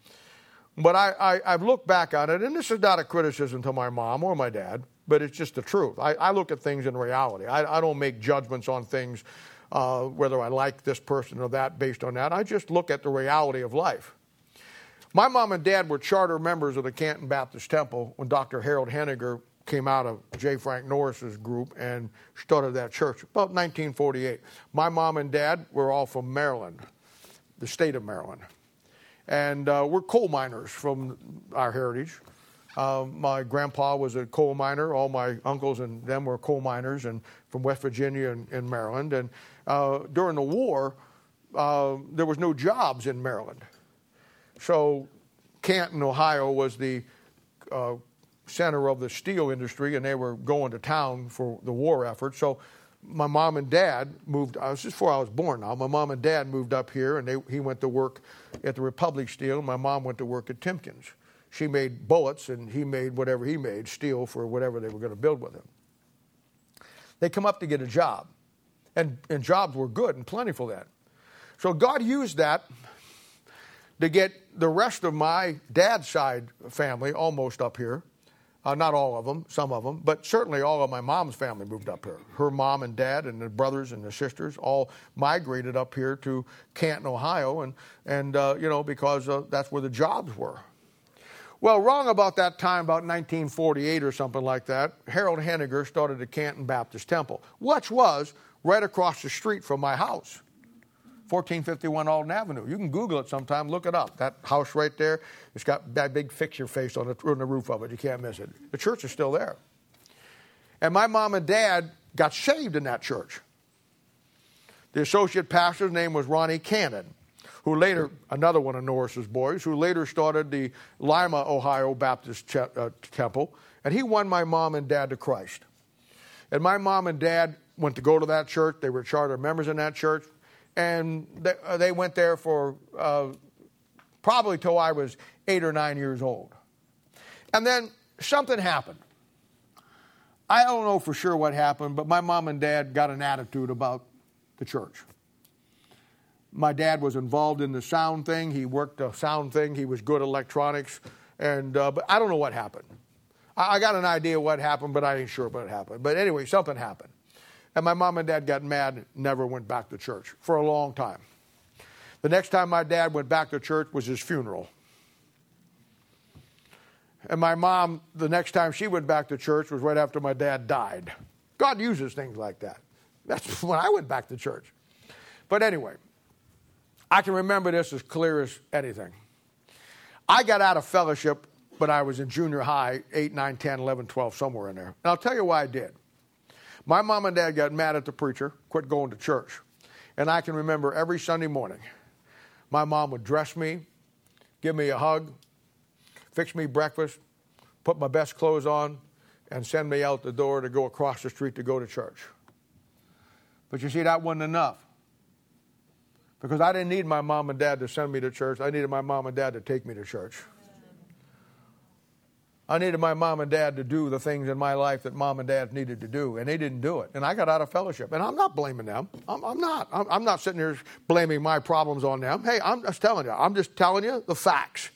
But I, I, have looked back on it, and this is not a criticism to my mom or my dad, but it's just the truth. I, I look at things in reality. I, I don't make judgments on things, uh, whether I like this person or that based on that. I just look at the reality of life. My mom and dad were charter members of the Canton Baptist Temple when Dr. Harold Henninger came out of J. Frank Norris's group and started that church about 1948. My mom and dad were all from Maryland, the state of Maryland. And uh, we're coal miners from our heritage. Uh, my grandpa was a coal miner. All my uncles and them were coal miners, and from West Virginia and, and Maryland. And uh, during the war, uh, there was no jobs in Maryland. So Canton, Ohio, was the uh, center of the steel industry, and they were going to town for the war effort. So my mom and dad moved. I was just before I was born. Now my mom and dad moved up here, and they, he went to work at the Republic Steel. And My mom went to work at Timken's. She made bullets, and he made whatever he made, steel for whatever they were going to build with him. They come up to get a job, and, and jobs were good and plentiful then. So God used that to get the rest of my dad's side family almost up here uh, not all of them, some of them, but certainly all of my mom's family moved up here. Her mom and dad and the brothers and the sisters all migrated up here to Canton, Ohio, and, and uh, you know, because uh, that's where the jobs were. Well, wrong about that time, about 1948 or something like that, Harold Henninger started the Canton Baptist Temple, which was right across the street from my house. 1451 Alden Avenue. You can Google it sometime, look it up. That house right there, it's got that big fixture face on the, on the roof of it. You can't miss it. The church is still there. And my mom and dad got saved in that church. The associate pastor's name was Ronnie Cannon, who later, another one of Norris's boys, who later started the Lima, Ohio Baptist Ch- uh, Temple, and he won my mom and dad to Christ. And my mom and dad went to go to that church. They were charter members in that church and they, uh, they went there for uh, probably till I was eight or nine years old. And then something happened. I don't know for sure what happened, but my mom and dad got an attitude about the church. My dad was involved in the sound thing. He worked the sound thing. He was good electronics, and uh, but I don't know what happened. I, I got an idea what happened, but I ain't sure what happened. But anyway, something happened. And my mom and dad got mad, and never went back to church for a long time. The next time my dad went back to church was his funeral. And my mom, the next time she went back to church was right after my dad died. God uses things like that. That's when I went back to church. But anyway, I can remember this as clear as anything. I got out of fellowship when I was in junior high, 8, 9, 10, 11, 12, somewhere in there. And I'll tell you why I did. My mom and dad got mad at the preacher, quit going to church. And I can remember every Sunday morning, my mom would dress me, give me a hug, fix me breakfast, put my best clothes on, and send me out the door to go across the street to go to church. But you see, that wasn't enough. Because I didn't need my mom and dad to send me to church, I needed my mom and dad to take me to church. I needed my mom and dad to do the things in my life that mom and dad needed to do, and they didn't do it. And I got out of fellowship. And I'm not blaming them. I'm, I'm not. I'm, I'm, not sitting here blaming my problems on them. Hey, I'm just telling you. I'm just telling you the facts.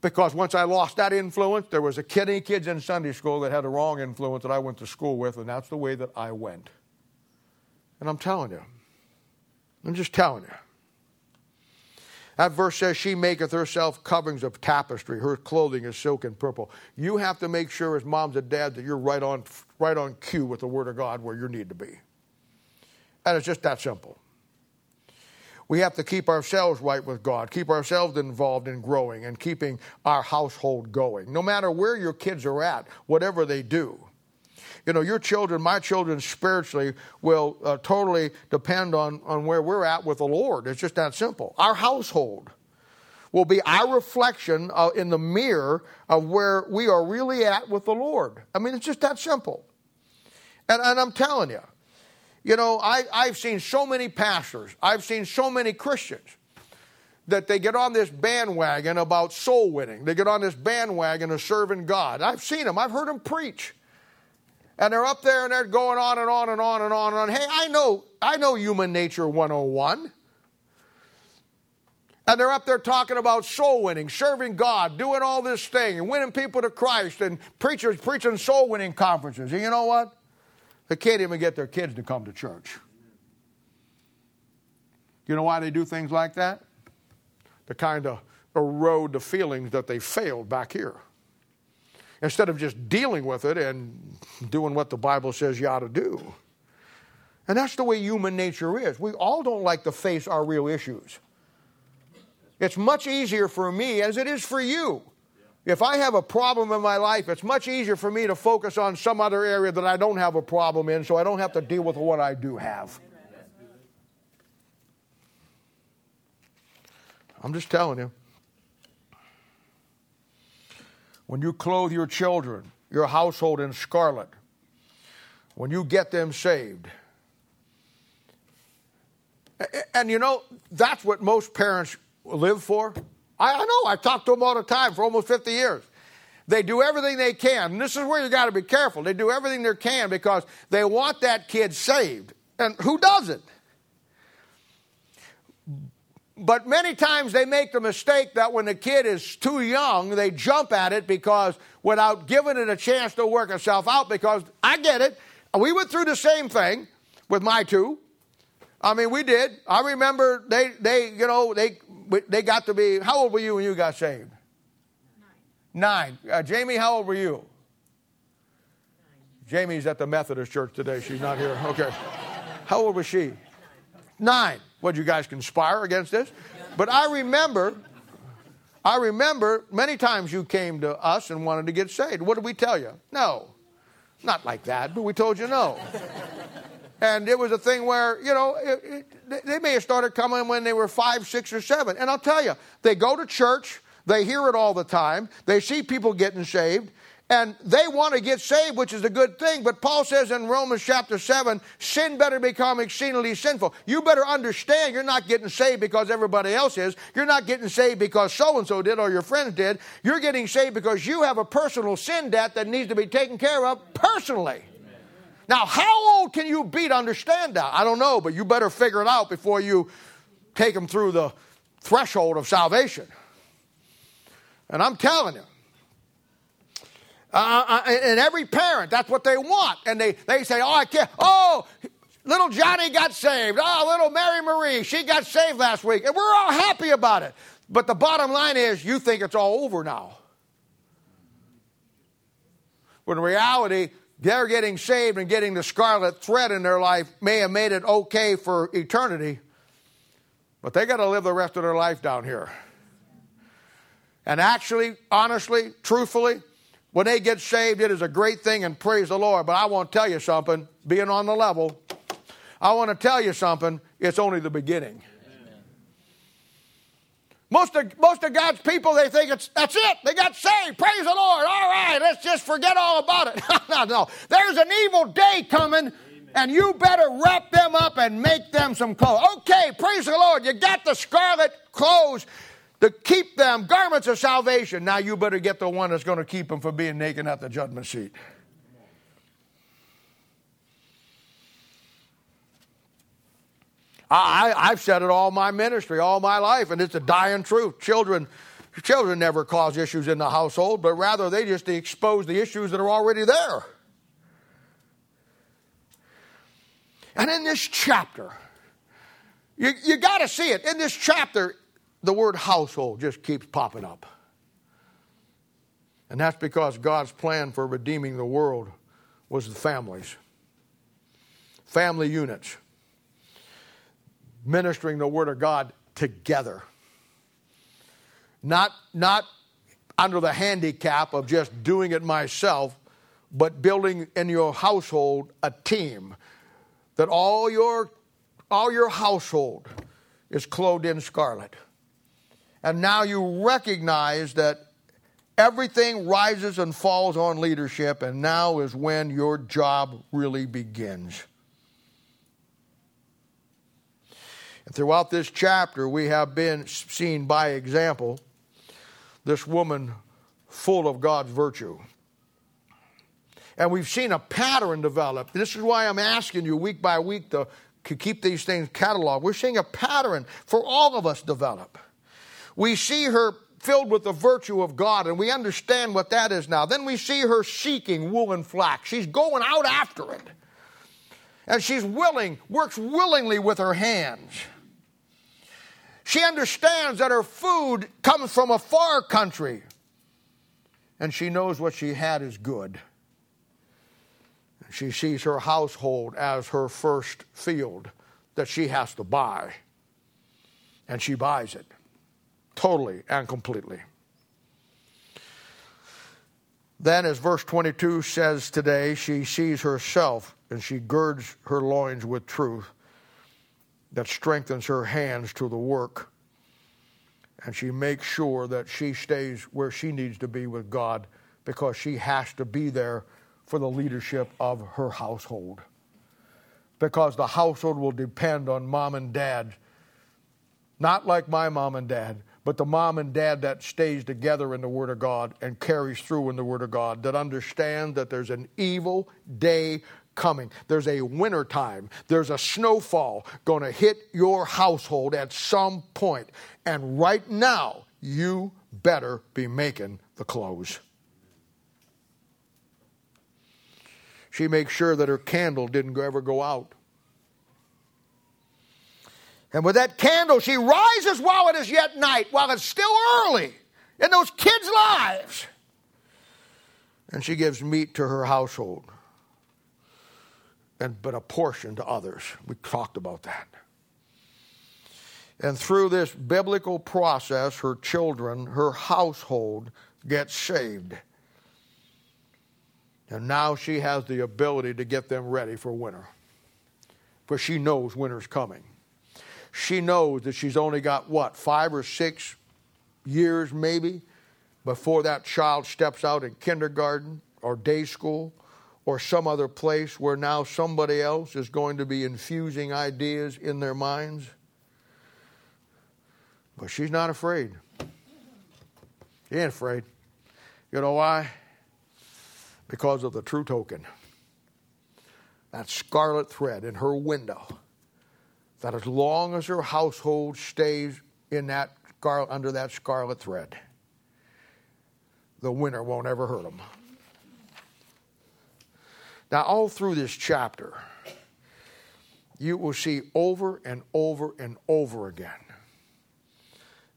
Because once I lost that influence, there was a kid, kids in Sunday school that had a wrong influence that I went to school with, and that's the way that I went. And I'm telling you. I'm just telling you. That verse says, She maketh herself coverings of tapestry. Her clothing is silk and purple. You have to make sure, as moms and dads, that you're right on, right on cue with the Word of God where you need to be. And it's just that simple. We have to keep ourselves right with God, keep ourselves involved in growing and keeping our household going. No matter where your kids are at, whatever they do. You know, your children, my children spiritually will uh, totally depend on, on where we're at with the Lord. It's just that simple. Our household will be our reflection uh, in the mirror of where we are really at with the Lord. I mean, it's just that simple. And, and I'm telling you, you know, I, I've seen so many pastors, I've seen so many Christians that they get on this bandwagon about soul winning. They get on this bandwagon of serving God. I've seen them, I've heard them preach. And they're up there and they're going on and on and on and on and on. Hey, I know, I know human nature 101. And they're up there talking about soul winning, serving God, doing all this thing, and winning people to Christ, and preachers preaching soul winning conferences. And you know what? They can't even get their kids to come to church. You know why they do things like that? To kind of erode the feelings that they failed back here. Instead of just dealing with it and doing what the Bible says you ought to do. And that's the way human nature is. We all don't like to face our real issues. It's much easier for me, as it is for you. If I have a problem in my life, it's much easier for me to focus on some other area that I don't have a problem in so I don't have to deal with what I do have. I'm just telling you. When you clothe your children, your household in scarlet, when you get them saved, and you know, that's what most parents live for. I, know, I've talked to them all the time for almost 50 years. They do everything they can. And this is where you got to be careful. They do everything they can because they want that kid saved. And who doesn't? But many times they make the mistake that when the kid is too young, they jump at it because without giving it a chance to work itself out. Because I get it. We went through the same thing with my two. I mean, we did. I remember they, they, you know, they, they got to be. How old were you when you got saved? Nine. Nine. Uh, Jamie, how old were you? Nine. Jamie's at the Methodist church today. She's not here. Okay. How old was she? Nine. What, you guys conspire against this? But I remember, I remember many times you came to us and wanted to get saved. What did we tell you? No. Not like that, but we told you no. And it was a thing where, you know, it, it, they may have started coming when they were five, six, or seven. And I'll tell you, they go to church, they hear it all the time, they see people getting saved, and they want to get saved, which is a good thing. But Paul says in Romans chapter 7, sin better become exceedingly sinful. You better understand you're not getting saved because everybody else is. You're not getting saved because so and so did or your friends did. You're getting saved because you have a personal sin debt that needs to be taken care of personally. Now, how old can you be to understand that? I don't know, but you better figure it out before you take them through the threshold of salvation. And I'm telling you, uh, uh, uh, and every parent, that's what they want. And they, they say, oh, I can't, oh, little Johnny got saved. Oh, little Mary Marie, she got saved last week. And we're all happy about it. But the bottom line is, you think it's all over now. When in reality, they're getting saved and getting the scarlet thread in their life may have made it okay for eternity, but they got to live the rest of their life down here. And actually, honestly, truthfully, when they get saved, it is a great thing and praise the Lord. But I want to tell you something, being on the level, I want to tell you something, it's only the beginning. Most of, most of God's people, they think it's that's it. They got saved. Praise the Lord. All right, let's just forget all about it. no, no. There's an evil day coming, and you better wrap them up and make them some clothes. Okay, praise the Lord. You got the scarlet clothes to keep them, garments of salvation. Now you better get the one that's going to keep them from being naked at the judgment seat. I, I've said it all my ministry, all my life, and it's a dying truth. Children, children never cause issues in the household, but rather they just expose the issues that are already there. And in this chapter, you, you got to see it. In this chapter, the word household just keeps popping up. And that's because God's plan for redeeming the world was the families, family units ministering the Word of God together. Not, not under the handicap of just doing it myself, but building in your household a team that all your, all your household is clothed in scarlet. And now you recognize that everything rises and falls on leadership, and now is when your job really begins. And throughout this chapter, we have been seen by example this woman full of God's virtue. And we've seen a pattern develop. This is why I'm asking you week by week to, to keep these things cataloged. We're seeing a pattern for all of us develop. We see her filled with the virtue of God, and we understand what that is now. Then we see her seeking wool and flax. She's going out after it. And she's willing, works willingly with her hands. She understands that her food comes from a far country, and she knows what she had is good. She sees her household as her first field that she has to buy, and she buys it totally and completely. Then, as verse 22 says today, she sees herself and she girds her loins with truth that strengthens her hands to the work. And she makes sure that she stays where she needs to be with God because she has to be there for the leadership of her household. Because the household will depend on mom and dad, not like my mom and dad, but the mom and dad that stays together in the Word of God and carries through in the Word of God, that understand that there's an evil day coming. There's a winter time. There's a snowfall going to hit your household at some point. And right now, you better be making the clothes. She makes sure that her candle didn't ever go out. And with that candle, she rises while it is yet night, while it's still early in those kids' lives. And she gives meat to her household, and but a portion to others. We talked about that. And through this biblical process, her children, her household get saved. And now she has the ability to get them ready for winter. For she knows winter's coming she knows that she's only got what, five or six years maybe before that child steps out in kindergarten or day school or some other place where now somebody else is going to be infusing ideas in their minds. But she's not afraid. She ain't afraid. You know why? Because of the true token. That scarlet thread in her window that as long as her household stays in that scar- under that scarlet thread, the winter won't ever hurt them. Now, all through this chapter, you will see over and over and over again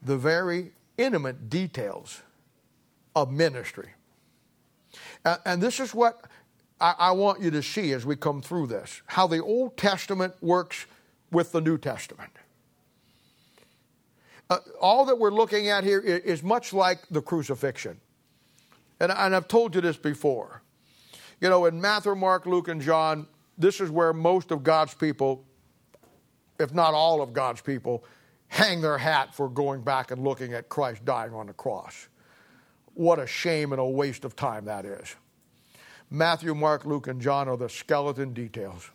the very intimate details of ministry. And, this is what I want you to see as we come through this how the Old Testament works with the New Testament. Uh, all that we're looking at here is, much like the crucifixion. And, and I've told you this before. You know, in Matthew, Mark, Luke, and John, this is where most of God's people, if not all of God's people, hang their hat for going back and looking at Christ dying on the cross. What a shame and a waste of time that is. Matthew, Mark, Luke, and John are the skeleton details.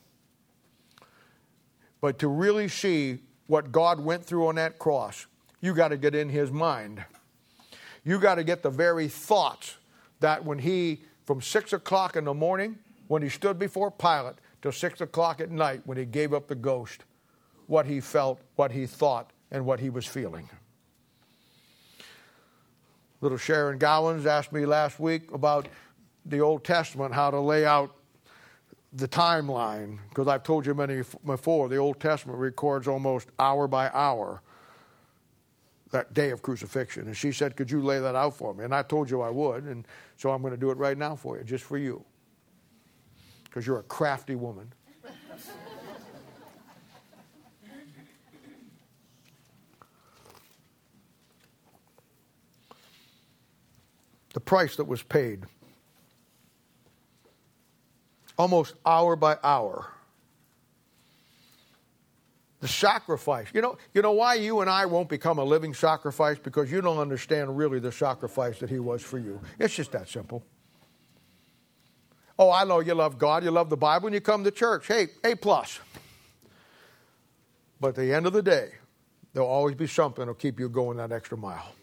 But to really see what God went through on that cross, you got to get in his mind. You got to get the very thoughts that when he, from six o'clock in the morning, when he stood before Pilate, till six o'clock at night, when he gave up the ghost, what he felt, what he thought, and what he was feeling. Little Sharon Gowans asked me last week about the Old Testament, how to lay out the timeline, because I've told you many before, the Old Testament records almost hour by hour that day of crucifixion. And she said, Could you lay that out for me? And I told you I would, and so I'm going to do it right now for you, just for you, because you're a crafty woman. the price that was paid almost hour by hour. The sacrifice. You know, you know why you and I won't become a living sacrifice? Because you don't understand really the sacrifice that He was for you. It's just that simple. Oh, I know you love God, you love the Bible, and you come to church. Hey, A plus. But at the end of the day, there'll always be something that'll keep you going that extra mile.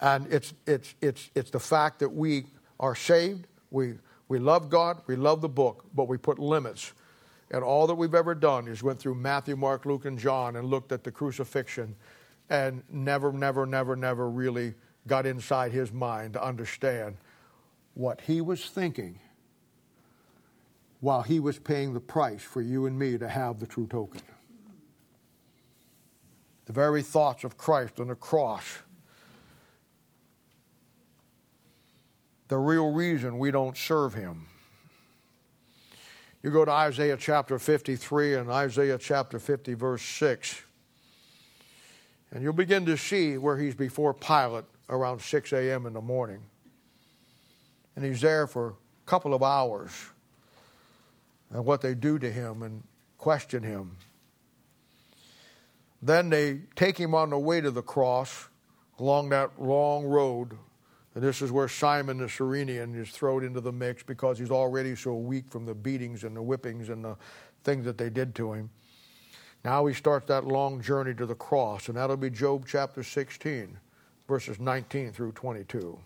And it's, it's, it's, it's the fact that we are saved, we, we love God, we love the book, but we put limits. And all that we've ever done is went through Matthew, Mark, Luke, and John and looked at the crucifixion and never, never, never, never really got inside his mind to understand what he was thinking while he was paying the price for you and me to have the true token. The very thoughts of Christ on the cross. The real reason we don't serve him. You go to Isaiah chapter 53 and Isaiah chapter 50, verse 6, and you'll begin to see where he's before Pilate around 6 a.m. in the morning. And he's there for a couple of hours and what they do to him and question him. Then they take him on the way to the cross along that long road. And this is where Simon the Cyrenian is thrown into the mix because he's already so weak from the beatings and the whippings and the things that they did to him. Now he starts that long journey to the cross, and that'll be Job chapter 16, verses 19 through 22.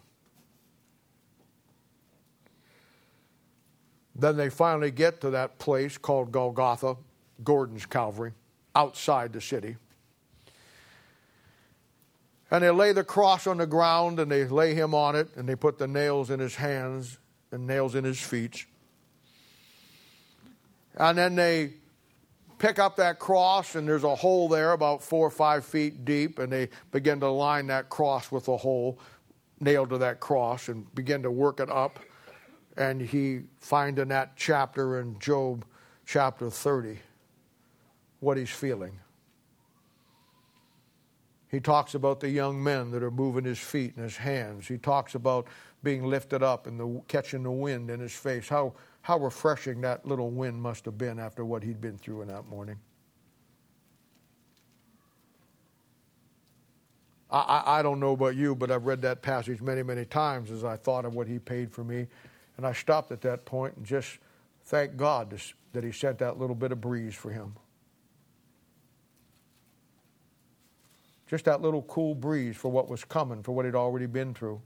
Then they finally get to that place called Golgotha, Gordon's Calvary, outside the city. And they lay the cross on the ground and they lay him on it and they put the nails in his hands and nails in his feet. And then they pick up that cross and there's a hole there about four or five feet deep and they begin to line that cross with a hole nailed to that cross and begin to work it up and he find in that chapter in Job chapter 30 what he's feeling. He talks about the young men that are moving his feet and his hands. He talks about being lifted up and the, catching the wind in his face. How, how refreshing that little wind must have been after what he'd been through in that morning. I, I, I don't know about you, but I've read that passage many, many times as I thought of what he paid for me and I stopped at that point and just thanked God that He sent that little bit of breeze for him. Just that little cool breeze for what was coming, for what he'd already been through.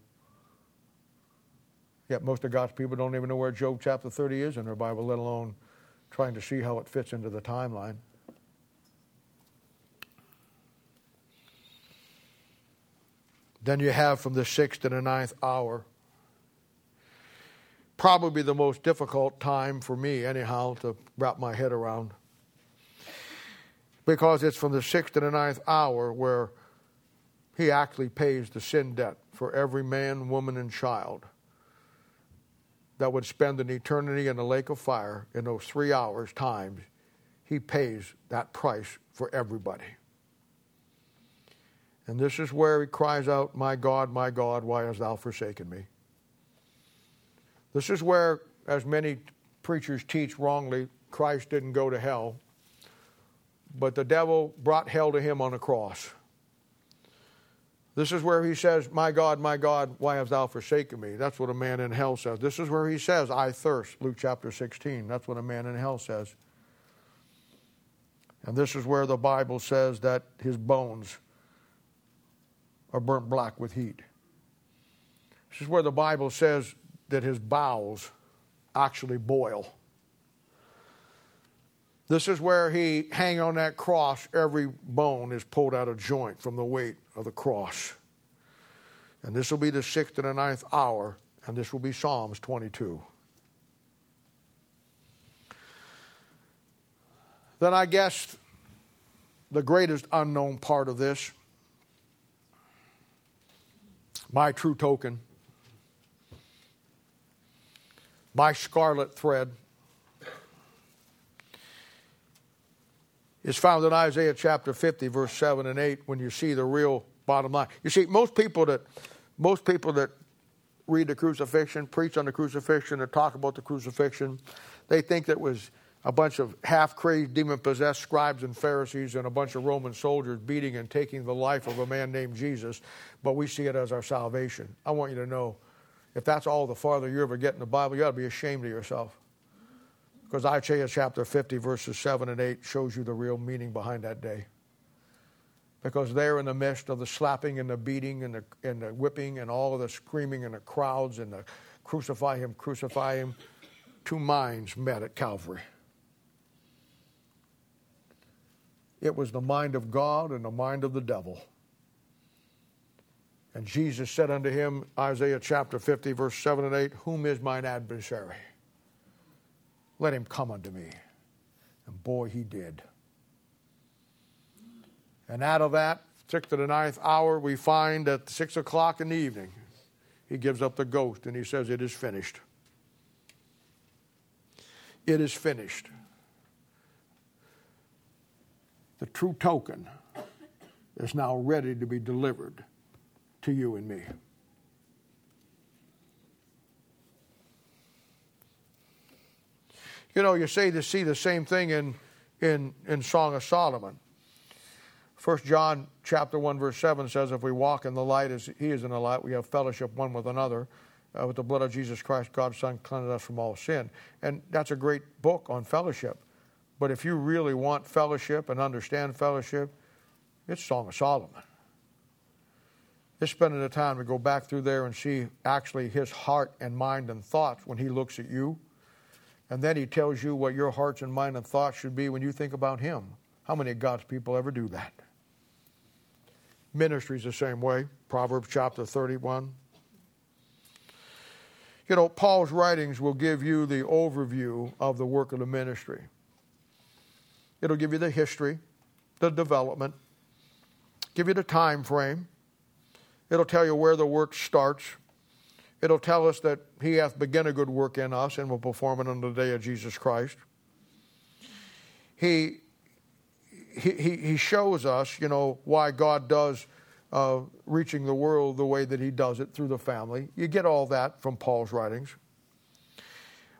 Yet most of God's people don't even know where Job chapter 30 is in their Bible, let alone trying to see how it fits into the timeline. Then you have from the sixth to the ninth hour probably the most difficult time for me, anyhow, to wrap my head around. Because it's from the sixth to the ninth hour where he actually pays the sin debt for every man, woman, and child that would spend an eternity in the lake of fire in those three hours' times. He pays that price for everybody. And this is where he cries out, My God, my God, why hast thou forsaken me? This is where, as many preachers teach wrongly, Christ didn't go to hell, but the devil brought hell to him on the cross. This is where he says, My God, my God, why hast thou forsaken me? That's what a man in hell says. This is where he says, I thirst, Luke chapter 16. That's what a man in hell says. And this is where the Bible says that his bones are burnt black with heat. This is where the Bible says that his bowels actually boil. This is where he hang on that cross, every bone is pulled out of joint from the weight of the cross. And this will be the sixth and the ninth hour, and this will be Psalms 22. Then I guess the greatest unknown part of this, my true token, my scarlet thread is found in Isaiah chapter 50, verse 7 and 8, when you see the real bottom line. You see, most people that most people that read the crucifixion, preach on the crucifixion, or talk about the crucifixion, they think that was a bunch of half crazed, demon possessed scribes and Pharisees and a bunch of Roman soldiers beating and taking the life of a man named Jesus, but we see it as our salvation. I want you to know if that's all the farther you ever get in the Bible, you ought to be ashamed of yourself. Because Isaiah chapter 50, verses 7 and 8 shows you the real meaning behind that day. Because there in the midst of the slapping and the beating and the, and the whipping and all of the screaming and the crowds and the Crucify him, crucify him. Two minds met at Calvary. It was the mind of God and the mind of the devil. And Jesus said unto him, Isaiah chapter 50, verse 7 and 8, Whom is mine adversary? Let him come unto me. And boy, he did. And out of that, six to the ninth hour, we find at six o'clock in the evening, he gives up the ghost and he says, It is finished. It is finished. The true token is now ready to be delivered to you and me. You know, you say to see the same thing in, in, in Song of Solomon. First John chapter 1 verse 7 says, If we walk in the light as he is in the light, we have fellowship one with another. Uh, with the blood of Jesus Christ, God's Son cleanses us from all sin. And that's a great book on fellowship. But if you really want fellowship and understand fellowship, it's Song of Solomon. It's spending the time to go back through there and see actually his heart and mind and thoughts when he looks at you and then he tells you what your hearts and mind and thoughts should be when you think about him. How many of God's people ever do that? Ministry's the same way. Proverbs chapter 31. You know, Paul's writings will give you the overview of the work of the ministry. It'll give you the history, the development, give you the time frame. It'll tell you where the work starts, It'll tell us that he hath begun a good work in us and will perform it on the day of Jesus Christ. He, he, he shows us, you know, why God does uh, reaching the world the way that he does it through the family. You get all that from Paul's writings.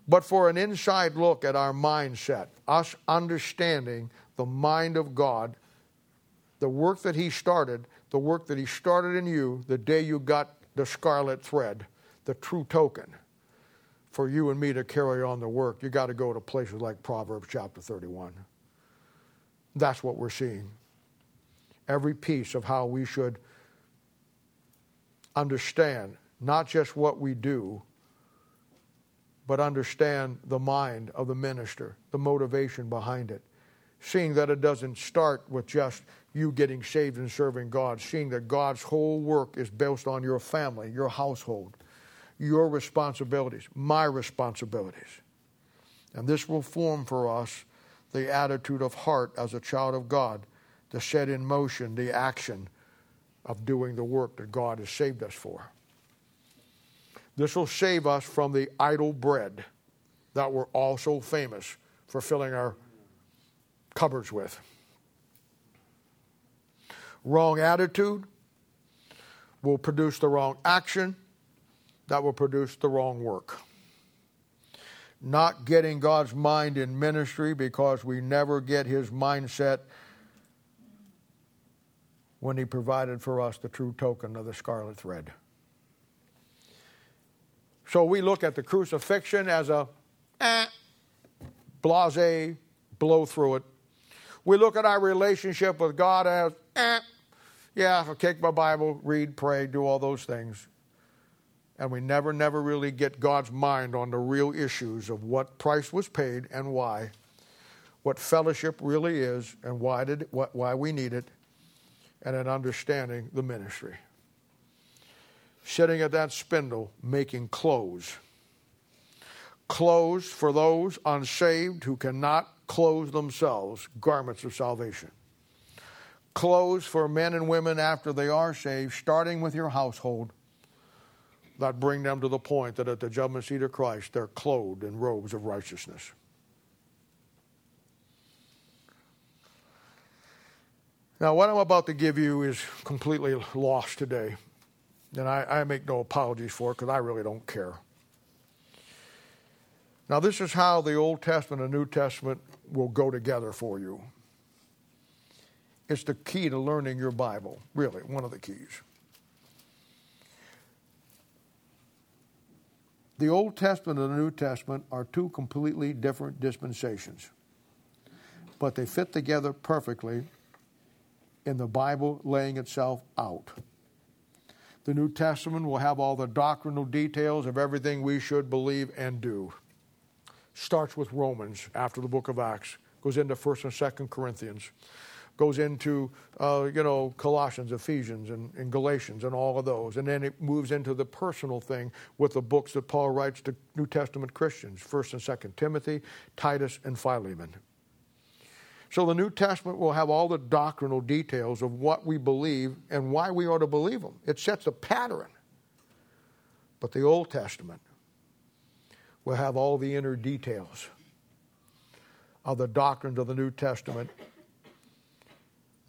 But for an inside look at our mindset, us understanding the mind of God, the work that he started, the work that he started in you the day you got the scarlet thread, the true token for you and me to carry on the work, you got to go to places like Proverbs chapter 31. That's what we're seeing. Every piece of how we should understand not just what we do, but understand the mind of the minister, the motivation behind it. Seeing that it doesn't start with just you getting saved and serving God, seeing that God's whole work is based on your family, your household your responsibilities, my responsibilities. And this will form for us the attitude of heart as a child of God to set in motion the action of doing the work that God has saved us for. This will save us from the idle bread that we're also famous for filling our cupboards with. Wrong attitude will produce the wrong action that will produce the wrong work. Not getting God's mind in ministry because we never get his mindset when he provided for us the true token of the scarlet thread. So we look at the crucifixion as a eh, blase, blow through it. We look at our relationship with God as, eh, yeah, I'll take my Bible, read, pray, do all those things and we never, never really get God's mind on the real issues of what price was paid and why, what fellowship really is and why, did, what, why we need it, and in understanding the ministry. Sitting at that spindle making clothes. Clothes for those unsaved who cannot clothe themselves, garments of salvation. Clothes for men and women after they are saved, starting with your household that bring them to the point that at the judgment seat of Christ they're clothed in robes of righteousness. Now, what I'm about to give you is completely lost today, and I, I make no apologies for it because I really don't care. Now, this is how the Old Testament and New Testament will go together for you. It's the key to learning your Bible, really, one of the keys. The Old Testament and the New Testament are two completely different dispensations, but they fit together perfectly in the Bible laying itself out. The New Testament will have all the doctrinal details of everything we should believe and do. Starts with Romans after the book of Acts, goes into 1st and 2nd Corinthians, goes into, uh, you know, Colossians, Ephesians, and, and Galatians, and all of those. And then it moves into the personal thing with the books that Paul writes to New Testament Christians 1st and 2nd Timothy, Titus, and Philemon. So the New Testament will have all the doctrinal details of what we believe and why we ought to believe them. It sets a pattern. But the Old Testament will have all the inner details of the doctrines of the New Testament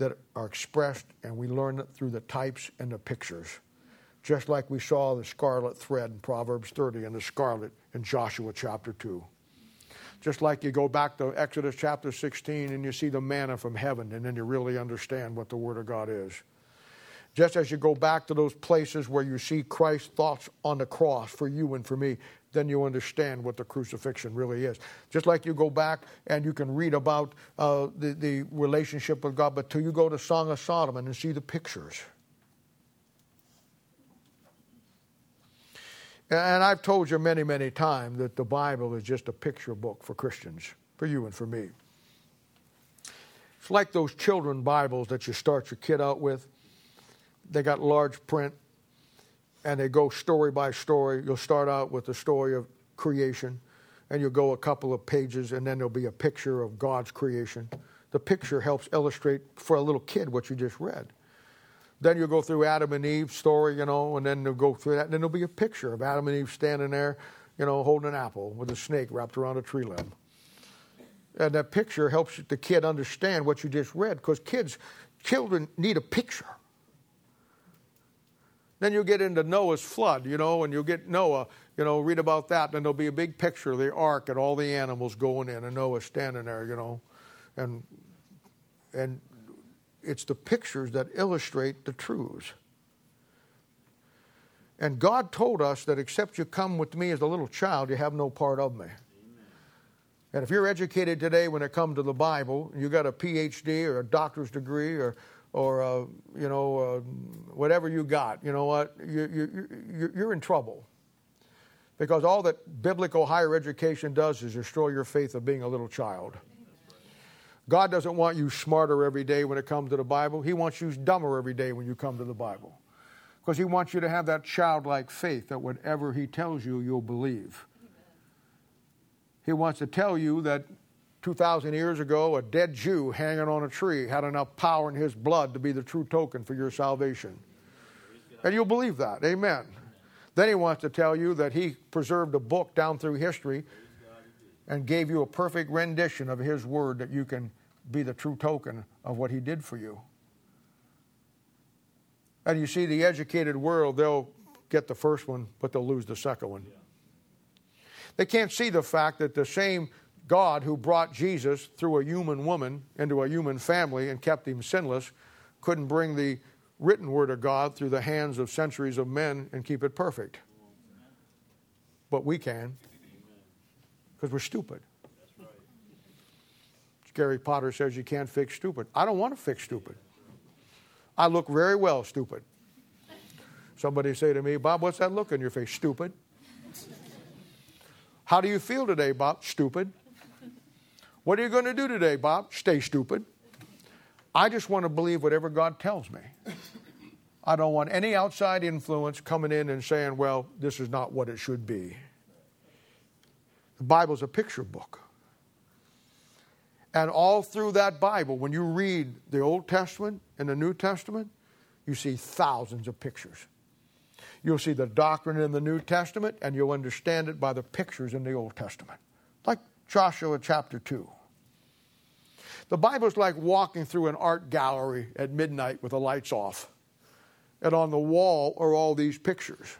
that are expressed, and we learn it through the types and the pictures. Just like we saw the scarlet thread in Proverbs 30 and the scarlet in Joshua chapter 2. Just like you go back to Exodus chapter 16 and you see the manna from heaven, and then you really understand what the Word of God is. Just as you go back to those places where you see Christ's thoughts on the cross for you and for me, then you understand what the crucifixion really is. Just like you go back and you can read about uh, the, the relationship with God, but till you go to Song of Solomon and see the pictures. And I've told you many, many times that the Bible is just a picture book for Christians, for you and for me. It's like those children Bibles that you start your kid out with. They got large print and they go story by story. You'll start out with the story of creation, and you'll go a couple of pages, and then there'll be a picture of God's creation. The picture helps illustrate for a little kid what you just read. Then you'll go through Adam and Eve's story, you know, and then they'll go through that. And then there'll be a picture of Adam and Eve standing there, you know, holding an apple with a snake wrapped around a tree limb. And that picture helps the kid understand what you just read because kids, children need a picture. Then you'll get into Noah's flood, you know, and you'll get Noah, you know, read about that. Then there'll be a big picture of the ark and all the animals going in, and Noah standing there, you know, and and it's the pictures that illustrate the truths. And God told us that except you come with me as a little child, you have no part of me. Amen. And if you're educated today when it comes to the Bible, you got a PhD or a doctor's degree or, or uh, you know, uh, whatever you got, you know what, you, you, you're in trouble. Because all that biblical higher education does is destroy your faith of being a little child. God doesn't want you smarter every day when it comes to the Bible. He wants you dumber every day when you come to the Bible. Because He wants you to have that childlike faith that whatever He tells you, you'll believe. He wants to tell you that 2,000 years ago, a dead Jew hanging on a tree had enough power in his blood to be the true token for your salvation. And you'll believe that. Amen. Then he wants to tell you that he preserved a book down through history and gave you a perfect rendition of his word that you can be the true token of what he did for you. And you see, the educated world, they'll get the first one, but they'll lose the second one. They can't see the fact that the same God who brought Jesus through a human woman into a human family and kept him sinless couldn't bring the written word of God through the hands of centuries of men and keep it perfect. But we can because we're stupid. Gary Potter says you can't fix stupid. I don't want to fix stupid. I look very well stupid. Somebody say to me, Bob, what's that look on your face? Stupid. How do you feel today, Bob? Stupid. What are you going to do today, Bob? Stay stupid. I just want to believe whatever God tells me. I don't want any outside influence coming in and saying, well, this is not what it should be. The Bible's a picture book. And all through that Bible, when you read the Old Testament and the New Testament, you see thousands of pictures. You'll see the doctrine in the New Testament, and you'll understand it by the pictures in the Old Testament. Joshua chapter 2. The Bible is like walking through an art gallery at midnight with the lights off. And on the wall are all these pictures.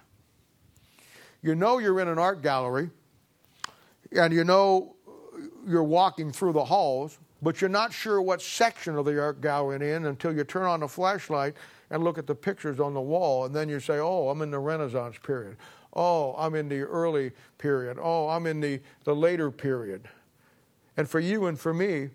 You know you're in an art gallery, and you know you're walking through the halls, but you're not sure what section of the art gallery in until you turn on the flashlight and look at the pictures on the wall, and then you say, "Oh, I'm in the Renaissance period. Oh, I'm in the early period. Oh, I'm in the, the later period." And for you and for me,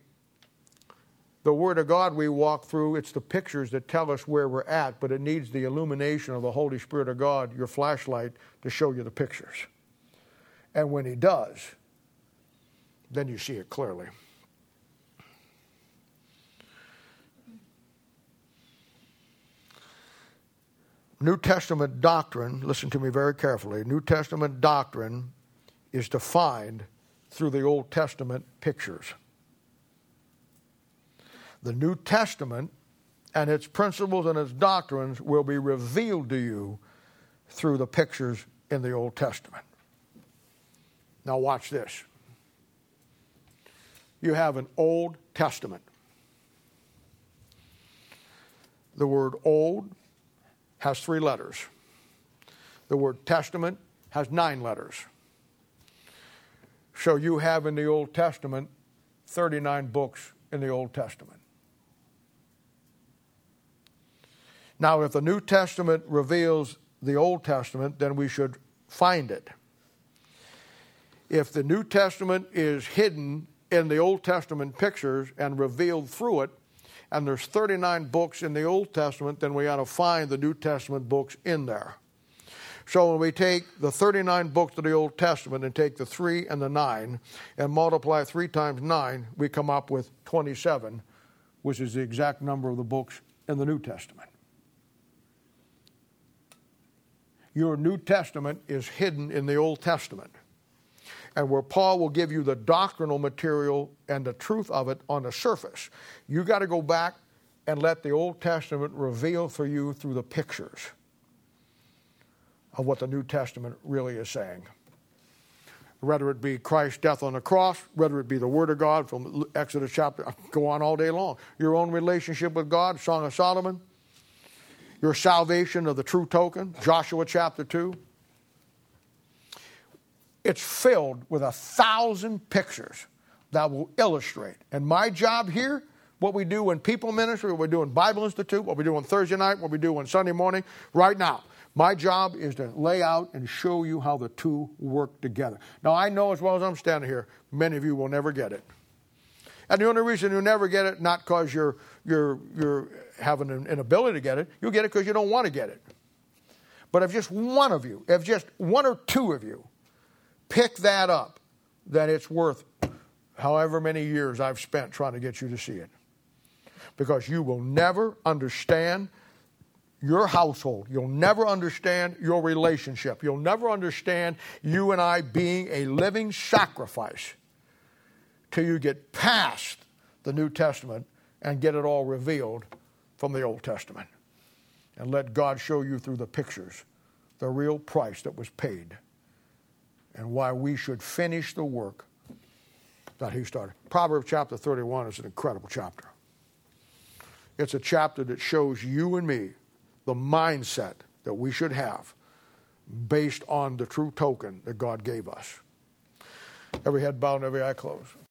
the Word of God we walk through, it's the pictures that tell us where we're at, but it needs the illumination of the Holy Spirit of God, your flashlight, to show you the pictures. And when He does, then you see it clearly. New Testament doctrine, listen to me very carefully, New Testament doctrine is defined through the Old Testament pictures. The New Testament and its principles and its doctrines will be revealed to you through the pictures in the Old Testament. Now, watch this. You have an Old Testament. The word old has three letters. The word testament has nine letters. So you have in the Old Testament 39 books in the Old Testament. Now, if the New Testament reveals the Old Testament, then we should find it. If the New Testament is hidden in the Old Testament pictures and revealed through it, and there's 39 books in the Old Testament, then we ought to find the New Testament books in there. So when we take the 39 books of the Old Testament and take the 3 and the 9 and multiply 3 times 9, we come up with 27, which is the exact number of the books in the New Testament. Your New Testament is hidden in the Old Testament and where Paul will give you the doctrinal material and the truth of it on the surface. You got to go back and let the Old Testament reveal for you through the pictures of what the New Testament really is saying. Whether it be Christ's death on the cross, whether it be the Word of God from Exodus chapter, go on all day long. Your own relationship with God, Song of Solomon, your salvation of the true token, Joshua chapter 2. It's filled with a thousand pictures that will illustrate. And my job here, what we do in people ministry, what we do in Bible Institute, what we do on Thursday night, what we do on Sunday morning, right now, my job is to lay out and show you how the two work together. Now, I know as well as I'm standing here, many of you will never get it. And the only reason you never get it, not because you're, you're, you're having an inability to get it, you'll get it because you don't want to get it. But if just one of you, if just one or two of you pick that up, then it's worth however many years I've spent trying to get you to see it. Because you will never understand your household. You'll never understand your relationship. You'll never understand you and I being a living sacrifice till you get past the New Testament and get it all revealed from the Old Testament. And let God show you through the pictures the real price that was paid and why we should finish the work that he started. Proverbs chapter 31 is an incredible chapter. It's a chapter that shows you and me the mindset that we should have based on the true token that God gave us. Every head bowed every eye closed.